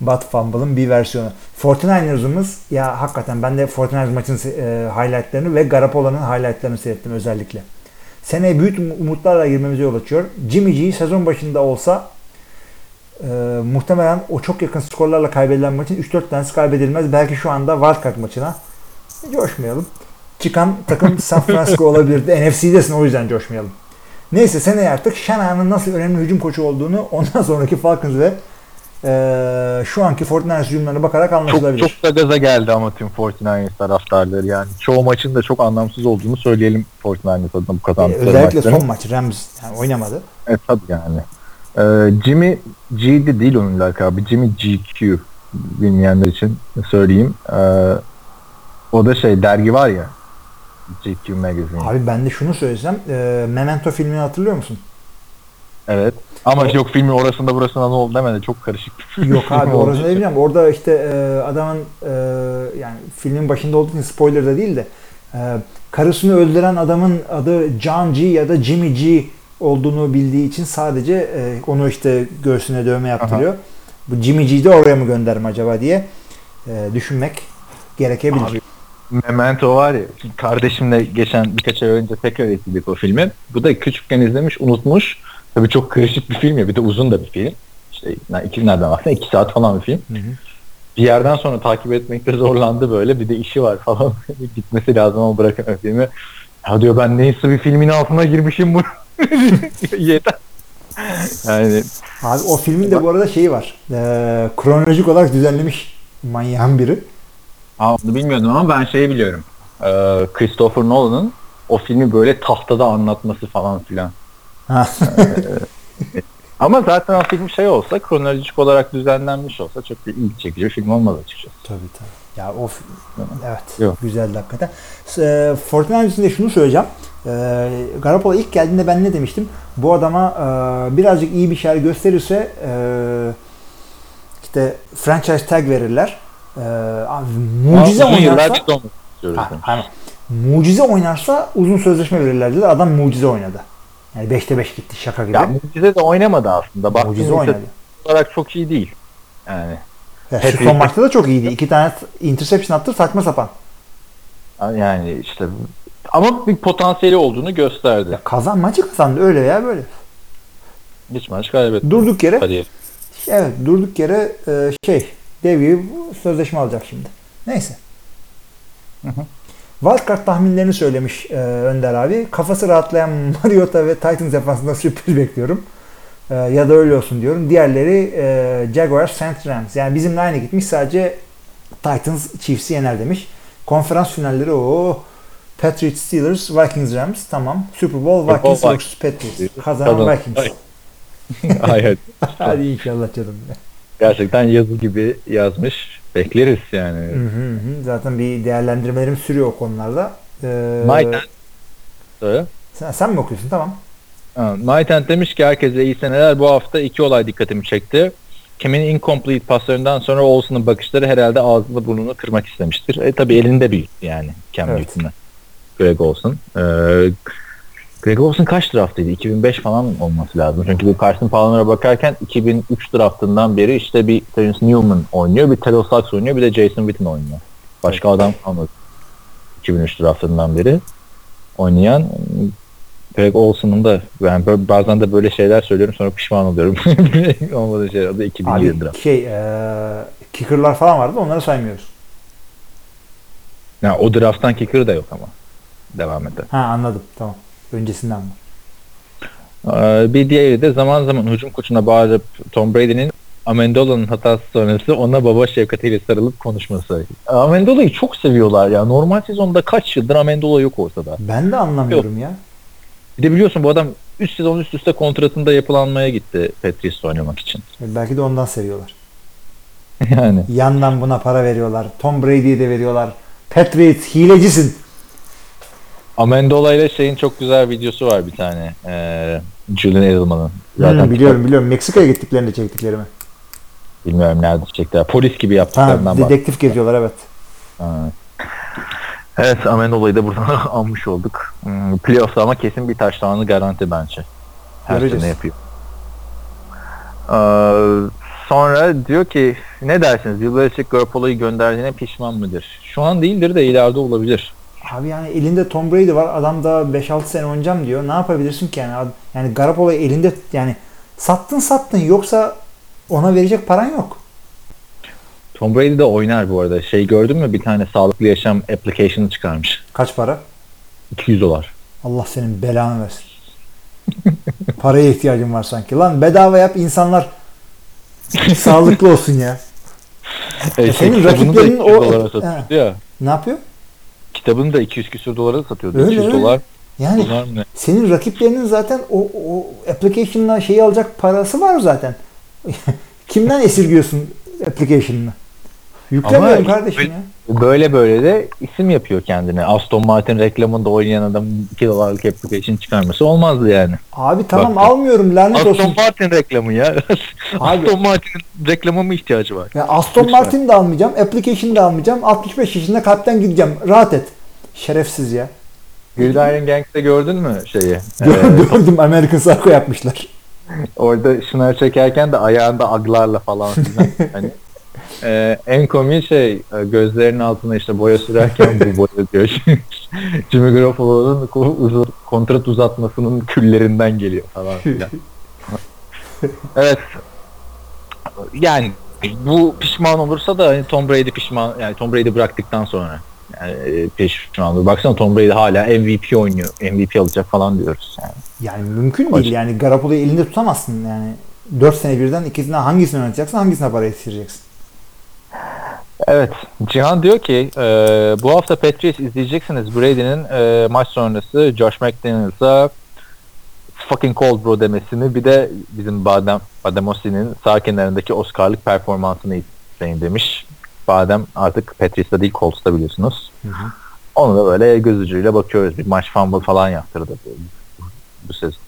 Bat Fumble'ın bir versiyonu. 49ers'ımız ya hakikaten ben de 49ers maçın e, highlightlarını ve Garoppolo'nun highlightlarını seyrettim özellikle. Seneye büyük umutlarla girmemize yol açıyor. Jimmy G sezon başında olsa e, muhtemelen o çok yakın skorlarla kaybedilen maçın 3-4 tanesi kaybedilmez. Belki şu anda wildcard maçına coşmayalım. Çıkan takım San Francisco olabilirdi. NFC'desin o yüzden coşmayalım. Neyse seneye artık Shanahan'ın nasıl önemli hücum koçu olduğunu ondan sonraki Falcons ve e, şu anki 49ers hücumlarına bakarak çok, anlaşılabilir. çok da gaza geldi ama tüm 49ers taraftarları yani. Çoğu maçın da çok anlamsız olduğunu söyleyelim 49ers adına bu E, kazandıkları özellikle maçların. son maç Rams yani oynamadı. Evet tabii yani. Ee, Jimmy G'de değil onun lakabı. Jimmy GQ bilmeyenler için söyleyeyim. Ee, o da şey dergi var ya GQ Magazine. Abi ben de şunu söylesem e, Memento filmini hatırlıyor musun? Evet. Ama yok filmi orasında burasında ne oldu demedi. Çok karışık Yok abi oldu. orasını bilmiyorum. Orada işte e, adamın e, yani filmin başında olduğu için spoiler da değil de e, karısını öldüren adamın adı John G ya da Jimmy G olduğunu bildiği için sadece e, onu işte göğsüne dövme yaptırıyor. Bu Jimmy G'yi de oraya mı gönderme acaba diye e, düşünmek gerekebilir. Abi, Memento var ya kardeşimle geçen birkaç ay önce tekrar izledik o filmi. Bu da küçükken izlemiş unutmuş. Tabii çok karışık bir film ya bir de uzun da bir film. İşte iki nereden baksana iki saat falan bir film. Hı hı. bir yerden sonra takip etmekte zorlandı böyle. Bir de işi var falan. Gitmesi lazım ama bırakamıyor filmi. Ya diyor ben neyse bir filmin altına girmişim bu. Yeter. Yani Abi o filmin de bu arada şeyi var. E, kronolojik olarak düzenlemiş manyağın biri. Aa, onu bilmiyordum ama ben şeyi biliyorum. Ee, Christopher Nolan'ın o filmi böyle tahtada anlatması falan filan. Ha. Ama zaten o film şey olsa kronolojik olarak düzenlenmiş olsa çok bir ilgi çekici bir film olmaz açıkçası. Tabii tabii. Ya o evet Yok. güzeldi hakikaten. E, Fortnite için de şunu söyleyeceğim. E, Garoppolo ilk geldiğinde ben ne demiştim? Bu adama e, birazcık iyi bir şeyler gösterirse e, işte franchise tag verirler. E, abi, mucize Ama oynarsa. Ha, hani mucize oynarsa uzun sözleşme verirler dedi. Adam mucize oynadı. Yani 5'te 5 gitti şaka gibi. Ya mucize de oynamadı aslında. Baktığın mucize oynadı. olarak çok iyi değil. Yani Ya şu son maçta da çok iyiydi. İki tane interception attı saçma sapan. yani işte ama bir potansiyeli olduğunu gösterdi. Ya kazan maçı kazandı öyle ya böyle. Hiç maç kaybetti. Durduk yere Kariyer. evet durduk yere e, şey dev gibi sözleşme alacak şimdi. Neyse. Hı hı. Wildcard tahminlerini söylemiş e, Önder abi. Kafası rahatlayan Mariota ve Titans defansında sürpriz bekliyorum. E, ya da öyle olsun diyorum. Diğerleri e, Jaguars, Saints, Rams. Yani bizimle aynı gitmiş. Sadece Titans Chiefs'i yener demiş. Konferans finalleri o. Patriots, Steelers, Vikings, Rams. Tamam. Super Bowl, Vikings. Patriots. Kazanan- Vikings. Hayır. Hadi inşallah canım. Gerçekten yazı gibi yazmış. Bekleriz yani. Hı hı hı. Zaten bir değerlendirmelerim sürüyor o konularda. Ee, Mayten. Sen, sen mi okuyorsun? Tamam. Maytent demiş ki herkese iyi seneler. Bu hafta iki olay dikkatimi çekti. Kimin incomplete paslarından sonra Olsen'ın bakışları herhalde ağzını burnunu kırmak istemiştir. E tabi elinde büyük yani Cam Evet. Greg Olsen. Ee, Greg Olsen kaç draftıydı? 2005 falan olması lazım. Çünkü bu Carson Palmer'a bakarken 2003 draftından beri işte bir Terence Newman oynuyor, bir Terrell Suggs oynuyor, bir de Jason Witten oynuyor. Başka adam kalmadı. 2003 draftından beri oynayan Greg Olsen'ın da böyle- bazen de böyle şeyler söylüyorum sonra pişman oluyorum. Olmadığı şey o da 2007 Abi draft. şey ee, kicker'lar falan vardı onları saymıyoruz. Yani o drafttan kicker da yok ama. Devam eder. Ha anladım. Tamam. Öncesinden mi? Ee, bir diğeri de zaman zaman hücum koçuna bağırıp Tom Brady'nin Amendola'nın hatası sonrası ona baba şefkatiyle sarılıp konuşması. Amendola'yı çok seviyorlar ya. Normal sezonda kaç yıldır Amendola yok ortada. Ben de anlamıyorum ya. Bir de biliyorsun bu adam 3 sezon üst üste kontratında yapılanmaya gitti Patrice'le oynamak için. Belki de ondan seviyorlar. yani. Yandan buna para veriyorlar. Tom Brady'ye de veriyorlar. Patriots hilecisin. Amendola ile şeyin çok güzel videosu var bir tane. Ee, Julian Edelman'ın. Hmm, biliyorum biliyorum. Meksika'ya gittiklerinde çektiklerimi. Bilmiyorum nerede çektiler. Polis gibi Ha, yaptıklarından bak. dedektif geziyorlar evet. Evet Amendola'yı da buradan almış olduk. Hmm, Playoff'ta ama kesin bir taştanı garanti bence. Her Göreceğiz. sene yapıyor. Ee, sonra diyor ki ne dersiniz? Bill Belichick Garoppolo'yu gönderdiğine pişman mıdır? Şu an değildir de ileride olabilir. Abi yani elinde Tom Brady var. Adam da 5-6 sene oynayacağım diyor. Ne yapabilirsin ki yani? Yani Garoppolo'yu elinde yani sattın sattın yoksa ona verecek paran yok. Tom Brady de oynar bu arada. Şey gördün mü? Bir tane sağlıklı yaşam application'ı çıkarmış. Kaç para? 200 dolar. Allah senin belanı versin. Paraya ihtiyacın var sanki. Lan bedava yap insanlar sağlıklı olsun ya. E, senin kitabını da rakiplerin 200 o- satıyordu ya. Ne yapıyor? Kitabını da 200 küsur dolara satıyordu. Öyle, 200 öyle. dolar. Yani Dolar mı ne? senin rakiplerinin zaten o, o application'la şeyi alacak parası var zaten. Kimden esirgiyorsun application'ını? Yüklemiyorum Ama kardeşim böyle- ya. Böyle böyle de isim yapıyor kendine. Aston Martin reklamında oynayan adam 2 dolarlık application çıkarması olmazdı yani. Abi tamam Bak- almıyorum lanet Aston olsun. Martin reklamı ya. Abi- Aston Martin'in reklamı mı ihtiyacı var? Ya Aston. Martin de almayacağım, application da almayacağım. 65 yaşında kalpten gideceğim. Rahat et. Şerefsiz ya. Gridiron Gang'de gördün mü şeyi? Ee, Gördüm American Psycho yapmışlar. orada şınav çekerken de ayağında aglarla falan hani, e, en komik şey e, gözlerinin altına işte boya sürerken bu boya diyor. Jimmy Garoppolo'nun kontrat uzatmasının küllerinden geliyor falan filan. evet. Yani bu pişman olursa da hani Tom Brady pişman yani Tom Brady bıraktıktan sonra yani e, pişman olur. Baksana Tom Brady hala MVP oynuyor. MVP alacak falan diyoruz yani. Yani mümkün Hoş. değil yani Garoppolo'yu elinde tutamazsın yani. 4 sene birden ikisinden hangisini oynatacaksın hangisine para yetiştireceksin? Evet. Cihan diyor ki e, bu hafta Patriots izleyeceksiniz. Brady'nin e, maç sonrası Josh McDaniels'a fucking cold bro demesini bir de bizim Badem, Bademosi'nin sağ kenarındaki Oscar'lık performansını izleyin demiş. Badem artık Patriots'ta değil Colts'ta biliyorsunuz. Onu da böyle göz ucuyla bakıyoruz. Bir maç fumble falan yaptırdı bu, bu sezon.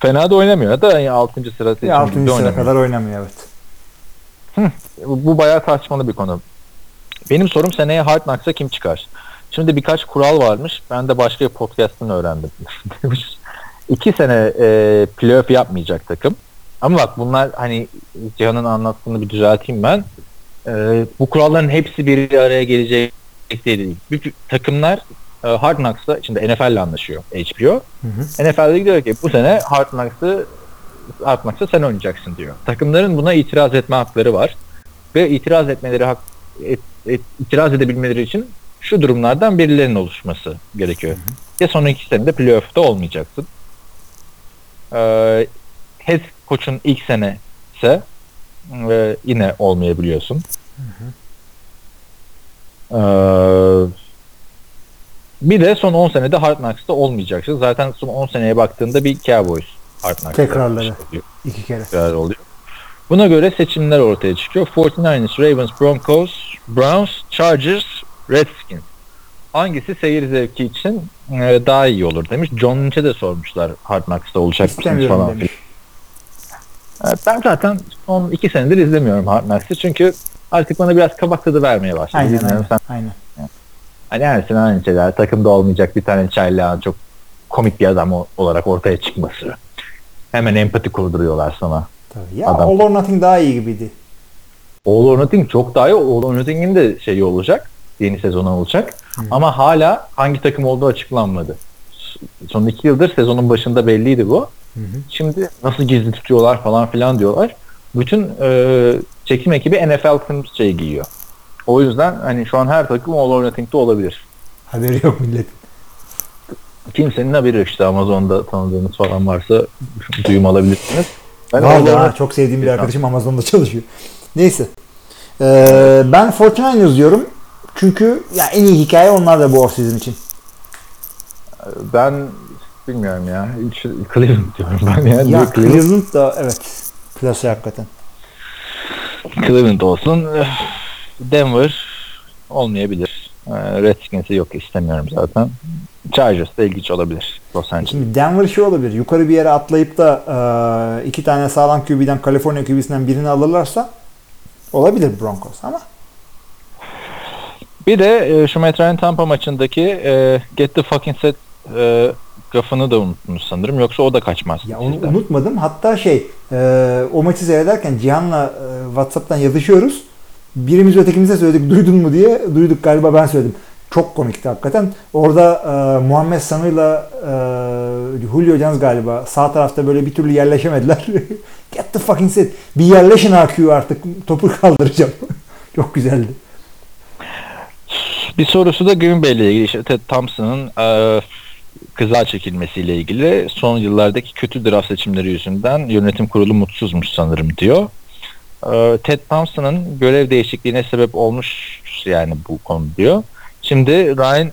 Fena da oynamıyor da yani 6. sırası için Ya 6. bizde sıra kadar oynamıyor evet. Bu bu bayağı tartışmalı bir konu. Benim sorum seneye Hard Knocks'a kim çıkar? Şimdi birkaç kural varmış. Ben de başka bir podcast'ten öğrendim. İki sene e, playoff yapmayacak takım. Ama bak bunlar hani Cihan'ın anlattığını bir düzelteyim ben. E, bu kuralların hepsi bir araya gelecek değil. Bütün takımlar e, Hard Knocks'la şimdi NFL ile anlaşıyor HBO. Hı hı. NFL'de diyor ki bu sene Hard Knocks'ı Knocks'ı sen oynayacaksın diyor. Takımların buna itiraz etme hakları var. Ve itiraz etmeleri hak et, et- itiraz edebilmeleri için şu durumlardan birilerinin oluşması gerekiyor. Ya son iki senede playoff'ta olmayacaksın. Ee, head koçun ilk sene ise e, yine olmayabiliyorsun. Ee, bir de son 10 senede Hard Knocks'ta olmayacaksın. Zaten son 10 seneye baktığında bir Cowboys Knocks'ta Tekrarları. oluyor İki kere. tekrar oluyor. Buna göre seçimler ortaya çıkıyor. 49ers, Ravens, Broncos, Browns, Chargers, Redskins. Hangisi seyir zevki için e, daha iyi olur demiş. John Lynch'e de sormuşlar Hard Knocks'ta olacak mısınız falan demiş. filan. E, Ben zaten son iki senedir izlemiyorum Hard Knocks'ı çünkü artık bana biraz kabak tadı vermeye başladı. Aynen Bilmiyorum aynen. sen aynen. hani Ersin aynı şeyler takımda olmayacak bir tane çaylağın çok komik bir adam olarak ortaya çıkması. Hemen empati kurduruyorlar sana. Tabii. Ya Adam- All or Nothing daha iyi gibiydi. All or Nothing çok daha iyi. All or Nothing'in de şeyi olacak. Yeni sezonu olacak. Ama hala hangi takım olduğu açıklanmadı. Son iki yıldır sezonun başında belliydi bu. Hı hı. Şimdi nasıl gizli tutuyorlar falan filan diyorlar. Bütün e, çekim ekibi NFL kırmızı şey giyiyor. O yüzden hani şu an her takım All or Nothing'de olabilir. Haberi yok milletin. Kimsenin haberi yok işte Amazon'da tanıdığınız falan varsa duyum alabilirsiniz. Ben ha, Nothing- çok sevdiğim bir arkadaşım Amazon'da çalışıyor. Neyse. Ee, ben 49ers diyorum. Çünkü ya en iyi hikaye onlar da bu offseason için. Ben bilmiyorum ya. Hiç Cleveland diyorum ben ya. Ya Cleveland. Cleveland da evet. Plase hakikaten. Cleveland olsun. Denver olmayabilir. Ee, Redskins'i yok istemiyorum zaten. Chargers da ilginç olabilir. Los Angeles. Şimdi Denver şey olabilir. Yukarı bir yere atlayıp da e, iki tane sağlam QB'den Kaliforniya QB'sinden birini alırlarsa olabilir Broncos ama Bir de e, şu Ryan Tampa maçındaki e, get the fucking set e, gafını da unuttunuz sanırım. Yoksa o da kaçmaz. ya onu sizden. unutmadım. Hatta şey e, o maçı seyrederken Cihan'la e, WhatsApp'tan yazışıyoruz. Birimiz ötekimize söyledik duydun mu diye. Duyduk galiba ben söyledim. Çok komikti hakikaten. Orada e, Muhammed Sanu'yla e, Julio Jones galiba sağ tarafta böyle bir türlü yerleşemediler. Get the fucking set. Bir yerleşin AQ artık. Topu kaldıracağım. Çok güzeldi. Bir sorusu da Green Bay ile ilgili. İşte Ted Thompson'ın e, kıza çekilmesiyle ilgili son yıllardaki kötü draft seçimleri yüzünden yönetim kurulu mutsuzmuş sanırım diyor. E, Ted Thompson'ın görev değişikliğine sebep olmuş yani bu konu diyor. Şimdi Ryan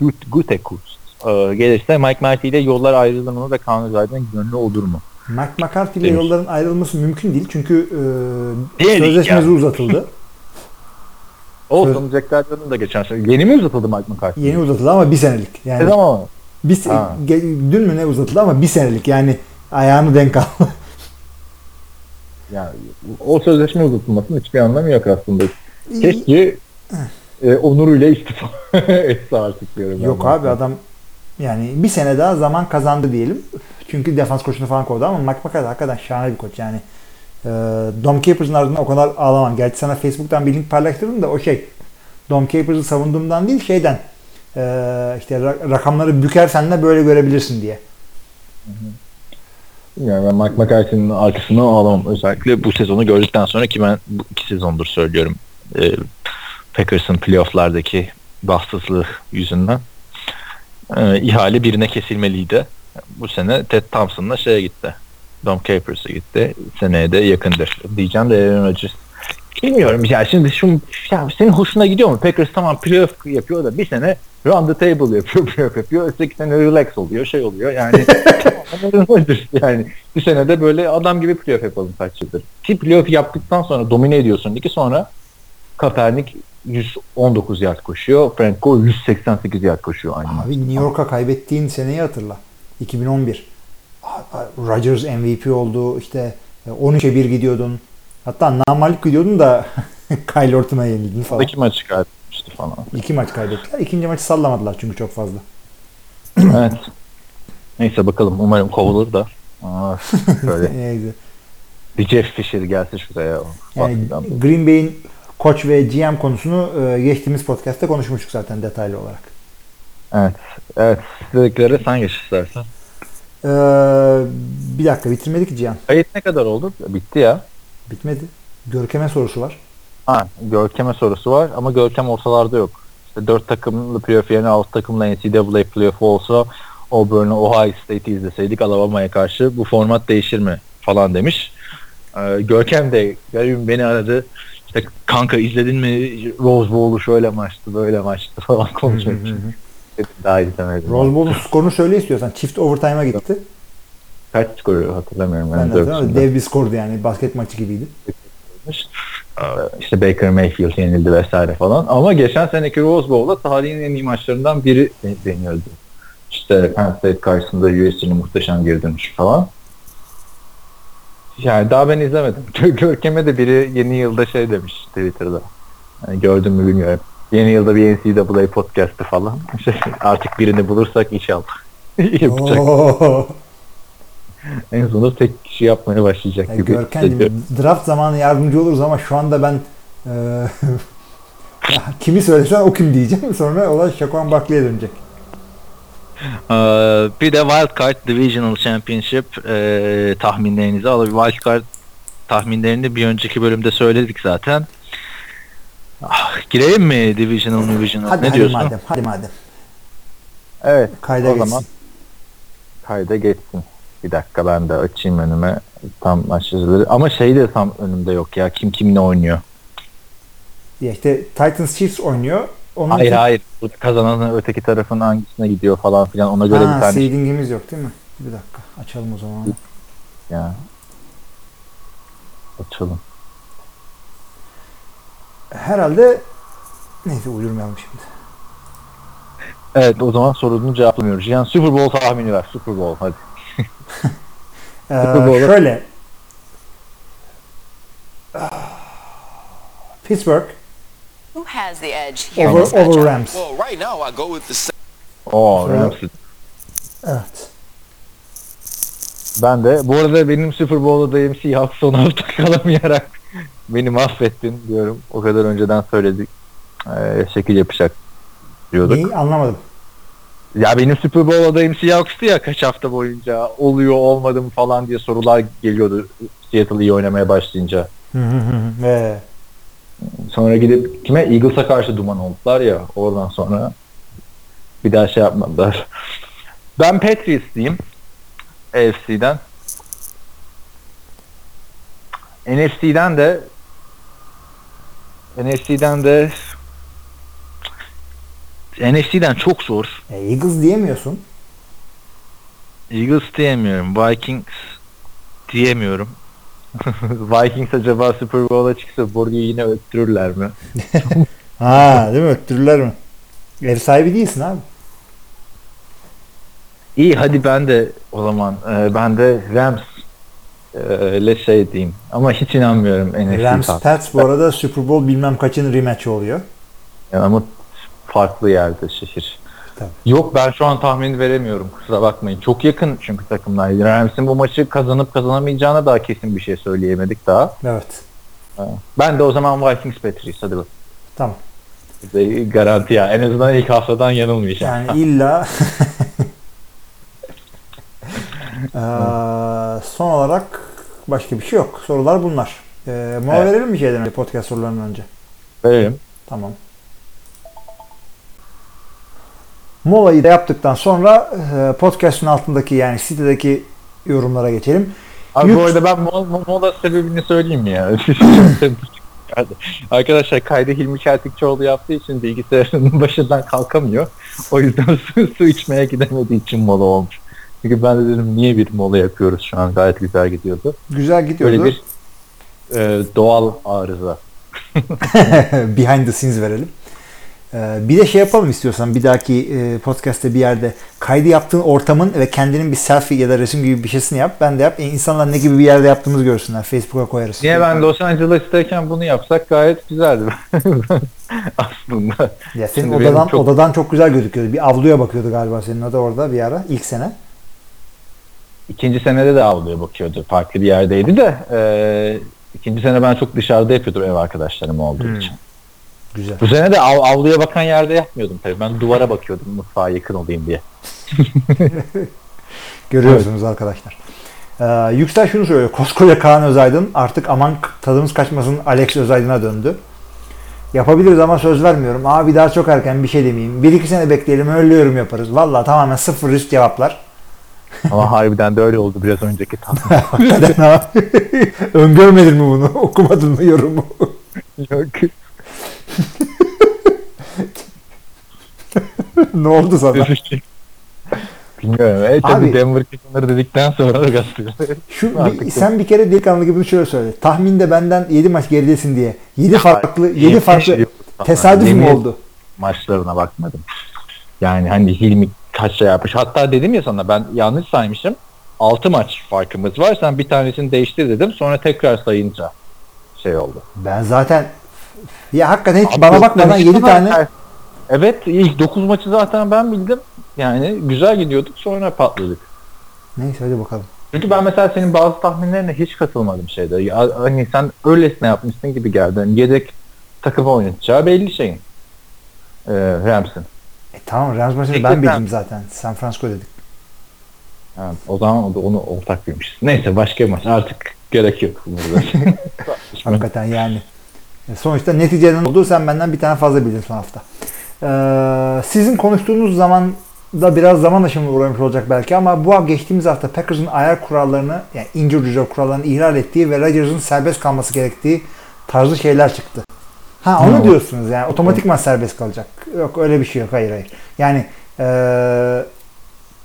Gut- Gutekunst e, gelirse Mike Marty ile yollar ayrılır mı ve Kaan Özaydın gönlü olur mu? Mike McCarthy ile yolların ayrılması mümkün değil. Çünkü e, Değil sözleşmesi ya. uzatıldı. Olsun Jack Gardner'ın da geçen sene. Yeni mi uzatıldı Mike McCarthy? Yeni uzatıldı ama bir senelik. Yani Ne zaman? bir ge- dün mü ne uzatıldı ama bir senelik. Yani ayağını denk al. Yani o sözleşme uzatılmasının hiçbir anlamı yok aslında. Keşke e, onuruyla istifa etse artık diyorum. ben Yok ben. abi adam yani bir sene daha zaman kazandı diyelim. Çünkü defans koçunu falan kovdu ama Mike McCarthy hakikaten şahane bir koç yani. Ee, Dom Capers'ın ardından o kadar ağlamam. Gerçi sana Facebook'tan bir link paylaştırdım da o şey. Dom Capers'ı savunduğumdan değil şeyden. Ee, işte ra- rakamları bükersen de böyle görebilirsin diye. Yani ben Mike McCarthy'nin arkasından ağlamam. Özellikle bu sezonu gördükten sonra ki ben bu iki sezondur söylüyorum. E, Packers'ın playofflardaki bahtsızlığı yüzünden e, ihale birine kesilmeliydi. Bu sene Ted Thompson'la şeye gitti. Dom Capers'a gitti. Seneye de yakındır. Diyeceğim de Aaron Rodgers Bilmiyorum ya şimdi şu ya senin hoşuna gidiyor mu? Packers tamam playoff yapıyor da bir sene round the table yapıyor, playoff yapıyor. Öteki sene relax oluyor, şey oluyor. Yani yani bir sene de böyle adam gibi playoff yapalım kaç yıldır. Ki playoff yaptıktan sonra domine ediyorsun ligi sonra Kaepernick 119 yard koşuyor. Frank Gore 188 yard koşuyor aynı maç. Abi New York'a kaybettiğin seneyi hatırla. 2011. Rodgers MVP oldu. İşte 13'e 1 gidiyordun. Hatta namalip gidiyordun da Kyle Orton'a yenildin falan. İki maçı kaybetmişti falan. İki maç kaybettiler. İkinci maçı sallamadılar çünkü çok fazla. evet. Neyse bakalım umarım kovulur da. Aa, böyle Neyse. bir Jeff Fisher gelse şuraya. Yani Green Bay'in koç ve GM konusunu e, geçtiğimiz podcast'ta konuşmuştuk zaten detaylı olarak. Evet. Evet. Dedikleri sen geç istersen. Ee, bir dakika bitirmedik ki Cihan. Kayıt ne kadar oldu? Bitti ya. Bitmedi. Görkem'e sorusu var. Ha, Görkem'e sorusu var ama Görkem ortalarda yok. İşte 4 takımlı playoff yerine 6 takımla NCAA playoff olsa Auburn'u Ohio State'i izleseydik Alabama'ya karşı bu format değişir mi falan demiş. Ee, Görkem de garibim beni aradı. İşte kanka izledin mi Rose Bowl'u şöyle maçtı böyle maçtı falan konuşmak için. Dedim, Daha izlemedim. Rose Bowl'un skorunu söyle istiyorsan. Çift overtime'a gitti. Kaç skoru hatırlamıyorum. Ben Ben de hatırlamıyorum. Dev bir skordu yani. Basket maçı gibiydi. Ee, İşte Baker Mayfield yenildi vesaire falan. Ama geçen seneki Rose Bowl'da tarihin en iyi maçlarından biri deniyordu. İşte Penn State karşısında USC'nin muhteşem geri dönüşü falan. Yani daha ben izlemedim. Gö- Görkem'e de biri yeni yılda şey demiş Twitter'da. Yani gördüm mü bilmiyorum. Yeni yılda bir NCAA podcast'ı falan. Şey, artık birini bulursak inşallah. Yapacak. Oo. En sonunda tek kişi yapmaya başlayacak Yani gibi. Hissediyorum. draft zamanı yardımcı oluruz ama şu anda ben e, kimi söylesen o kim diyeceğim. Sonra olay Şakuan Barkley'e dönecek. Ee, bir de Wild Card Divisional Championship e, tahminlerinizi alalım. Wild Card tahminlerini bir önceki bölümde söyledik zaten. Ah, gireyim mi Divisional Divisional? Hadi ne hadi diyorsun? madem. Hadi madem. Evet. Kayda o geçsin. zaman kayda geçsin. Bir dakika ben de açayım önüme tam maçları. Ama şey de tam önümde yok ya. Kim kimle oynuyor? Ya işte Titans Chiefs oynuyor. Onun Hayır için- hayır. Bu Kazanan öteki tarafın hangisine gidiyor falan filan. Ona göre ha, bir tane seeding'imiz yok değil mi? Bir dakika. Açalım o zaman. ya. Açalım. Herhalde neyse uydurmayalım şimdi. Evet o zaman sorunu cevaplamıyoruz. Yani Super Bowl tahmini ver. Super Bowl hadi. Ee, Bowl'a- şöyle. Ah, Pittsburgh Who has the edge here in over, this matchup? over Rams. Well, right now I go with the same. Oo Ramsey. Evet. Ben de. Bu arada benim Super Bowl'dayım Seahawks son hafta kalamayarak beni mahvettin diyorum. O kadar önceden söyledik. Ee, şekil yapacak diyorduk. Neyi anlamadım. Ya benim Super Bowl adayım Seahawks'tı ya kaç hafta boyunca oluyor olmadı mı falan diye sorular geliyordu Seattle iyi oynamaya başlayınca. Hı hı hı hı. Ve Sonra gidip kime Eagles'a karşı duman oldular ya oradan sonra bir daha şey yapmadılar. Ben Patriots diyeyim. AFC'den. NFC'den de NFC'den de NFC'den çok zor. e, Eagles diyemiyorsun. Eagles diyemiyorum. Vikings diyemiyorum. Vikings acaba Super Bowl'a çıksa Borgu'yu yine öttürürler mi? Ha değil mi? Öttürürler mi? Ev sahibi değilsin abi. İyi hadi ben de o zaman e, ben de Rams e, ile şey diyeyim. Ama hiç inanmıyorum NFC Rams. Pats bu arada Super Bowl bilmem kaçın rematch oluyor. Yani ama farklı yerde şehir. Tabii. Yok ben şu an tahmin veremiyorum kusura bakmayın. Çok yakın çünkü takımlar. Rams'in bu maçı kazanıp kazanamayacağına daha kesin bir şey söyleyemedik daha. Evet. Ben de o zaman Vikings Patriots hadi bak. Tamam. Garanti ya. En azından ilk haftadan yanılmayacağım. Yani illa Ee, son olarak başka bir şey yok. Sorular bunlar. Ee, mola Evet. verelim mi şeyden önce podcast sorularından önce? Verelim. Tamam. Molayı da yaptıktan sonra e, podcast'ın altındaki yani sitedeki yorumlara geçelim. Abi Yük- bu arada ben mola, mola sebebini söyleyeyim mi ya? Arkadaşlar kaydı Hilmi Çeltikçioğlu yaptığı için bilgisayarının başından kalkamıyor. O yüzden su, su içmeye gidemediği için mola olmuş. Çünkü ben de dedim niye bir mola yapıyoruz şu an gayet güzel gidiyordu. Güzel gidiyordu. Böyle bir e, doğal arıza. Behind the scenes verelim. Ee, bir de şey yapalım istiyorsan bir dahaki e, podcast'te bir yerde kaydı yaptığın ortamın ve kendinin bir selfie ya da resim gibi bir şeysini yap. Ben de yap. E, insanlar ne gibi bir yerde yaptığımızı görsünler. Facebook'a koyarız. Niye ben Los Angeles'tayken bunu yapsak gayet güzeldi aslında. Ya senin Şimdi odadan çok- odadan çok güzel gözüküyordu. Bir avluya bakıyordu galiba senin oda orada bir ara ilk sene. İkinci senede de avluya bakıyordu. Farklı bir yerdeydi de e, ikinci sene ben çok dışarıda yapıyordum ev arkadaşlarım olduğu Hmm. için. Güzel. Bu sene de av, avluya bakan yerde yapmıyordum tabii. Ben duvara bakıyordum mutfağa yakın olayım diye. Görüyorsunuz arkadaşlar. Ee, Yüksel şunu söylüyor. Koskoca Kaan Özaydın artık aman tadımız kaçmasın Alex Özaydın'a döndü. Yapabiliriz ama söz vermiyorum. Abi daha çok erken bir şey demeyeyim. Bir iki sene bekleyelim öyle yorum yaparız. Valla tamamen sıfır risk cevaplar. Ama harbiden de öyle oldu biraz önceki ha. Öngörmedin mi bunu? Okumadın mı yorumu? Yok. ne oldu sana? Bilmiyorum. E, Abi- tabii Denver kazanır dedikten sonra da gazeteci. Şu Artık bir, sen bir kere delikanlı gibi şöyle söyle. Tahminde benden 7 maç geridesin diye. 7 farklı 7 Yemin farklı tesadüf mü oldu? maçlarına bakmadım. Yani hani Hilmi kaç şey yapmış. Hatta dedim ya sana ben yanlış saymışım. 6 maç farkımız var. Sen bir tanesini değiştir dedim. Sonra tekrar sayınca şey oldu. Ben zaten ya hakikaten hiç Abi bana bakmadan demiştim 7 ama tane Evet ilk 9 maçı zaten ben bildim. Yani güzel gidiyorduk sonra patladık. Neyse hadi bakalım. Çünkü ben mesela senin bazı tahminlerine hiç katılmadım şeyde. Ya, hani sen öylesine yapmışsın gibi geldi. Hani yedek takımı oynatacağı belli şeyin. Ee, Rams'ın. E tamam Rams maçını ben bildim zaten. San Francisco dedik. Ha, o zaman o da onu ortak bilmişiz. Neyse başka bir maç. Artık gerek yok burada. Hakikaten yani. E, Sonuçta neticenin olduğu sen benden bir tane fazla bildin son hafta. Ee, sizin konuştuğunuz zaman da biraz zaman aşımına uğramış olacak belki ama bu geçtiğimiz hafta Packers'ın ayar kurallarını yani injury reserve kurallarını ihlal ettiği ve Rodgers'ın serbest kalması gerektiği tarzı şeyler çıktı. Ha onu Hmm. diyorsunuz yani otomatikman serbest kalacak. Yok öyle bir şey yok hayır hayır. Yani eee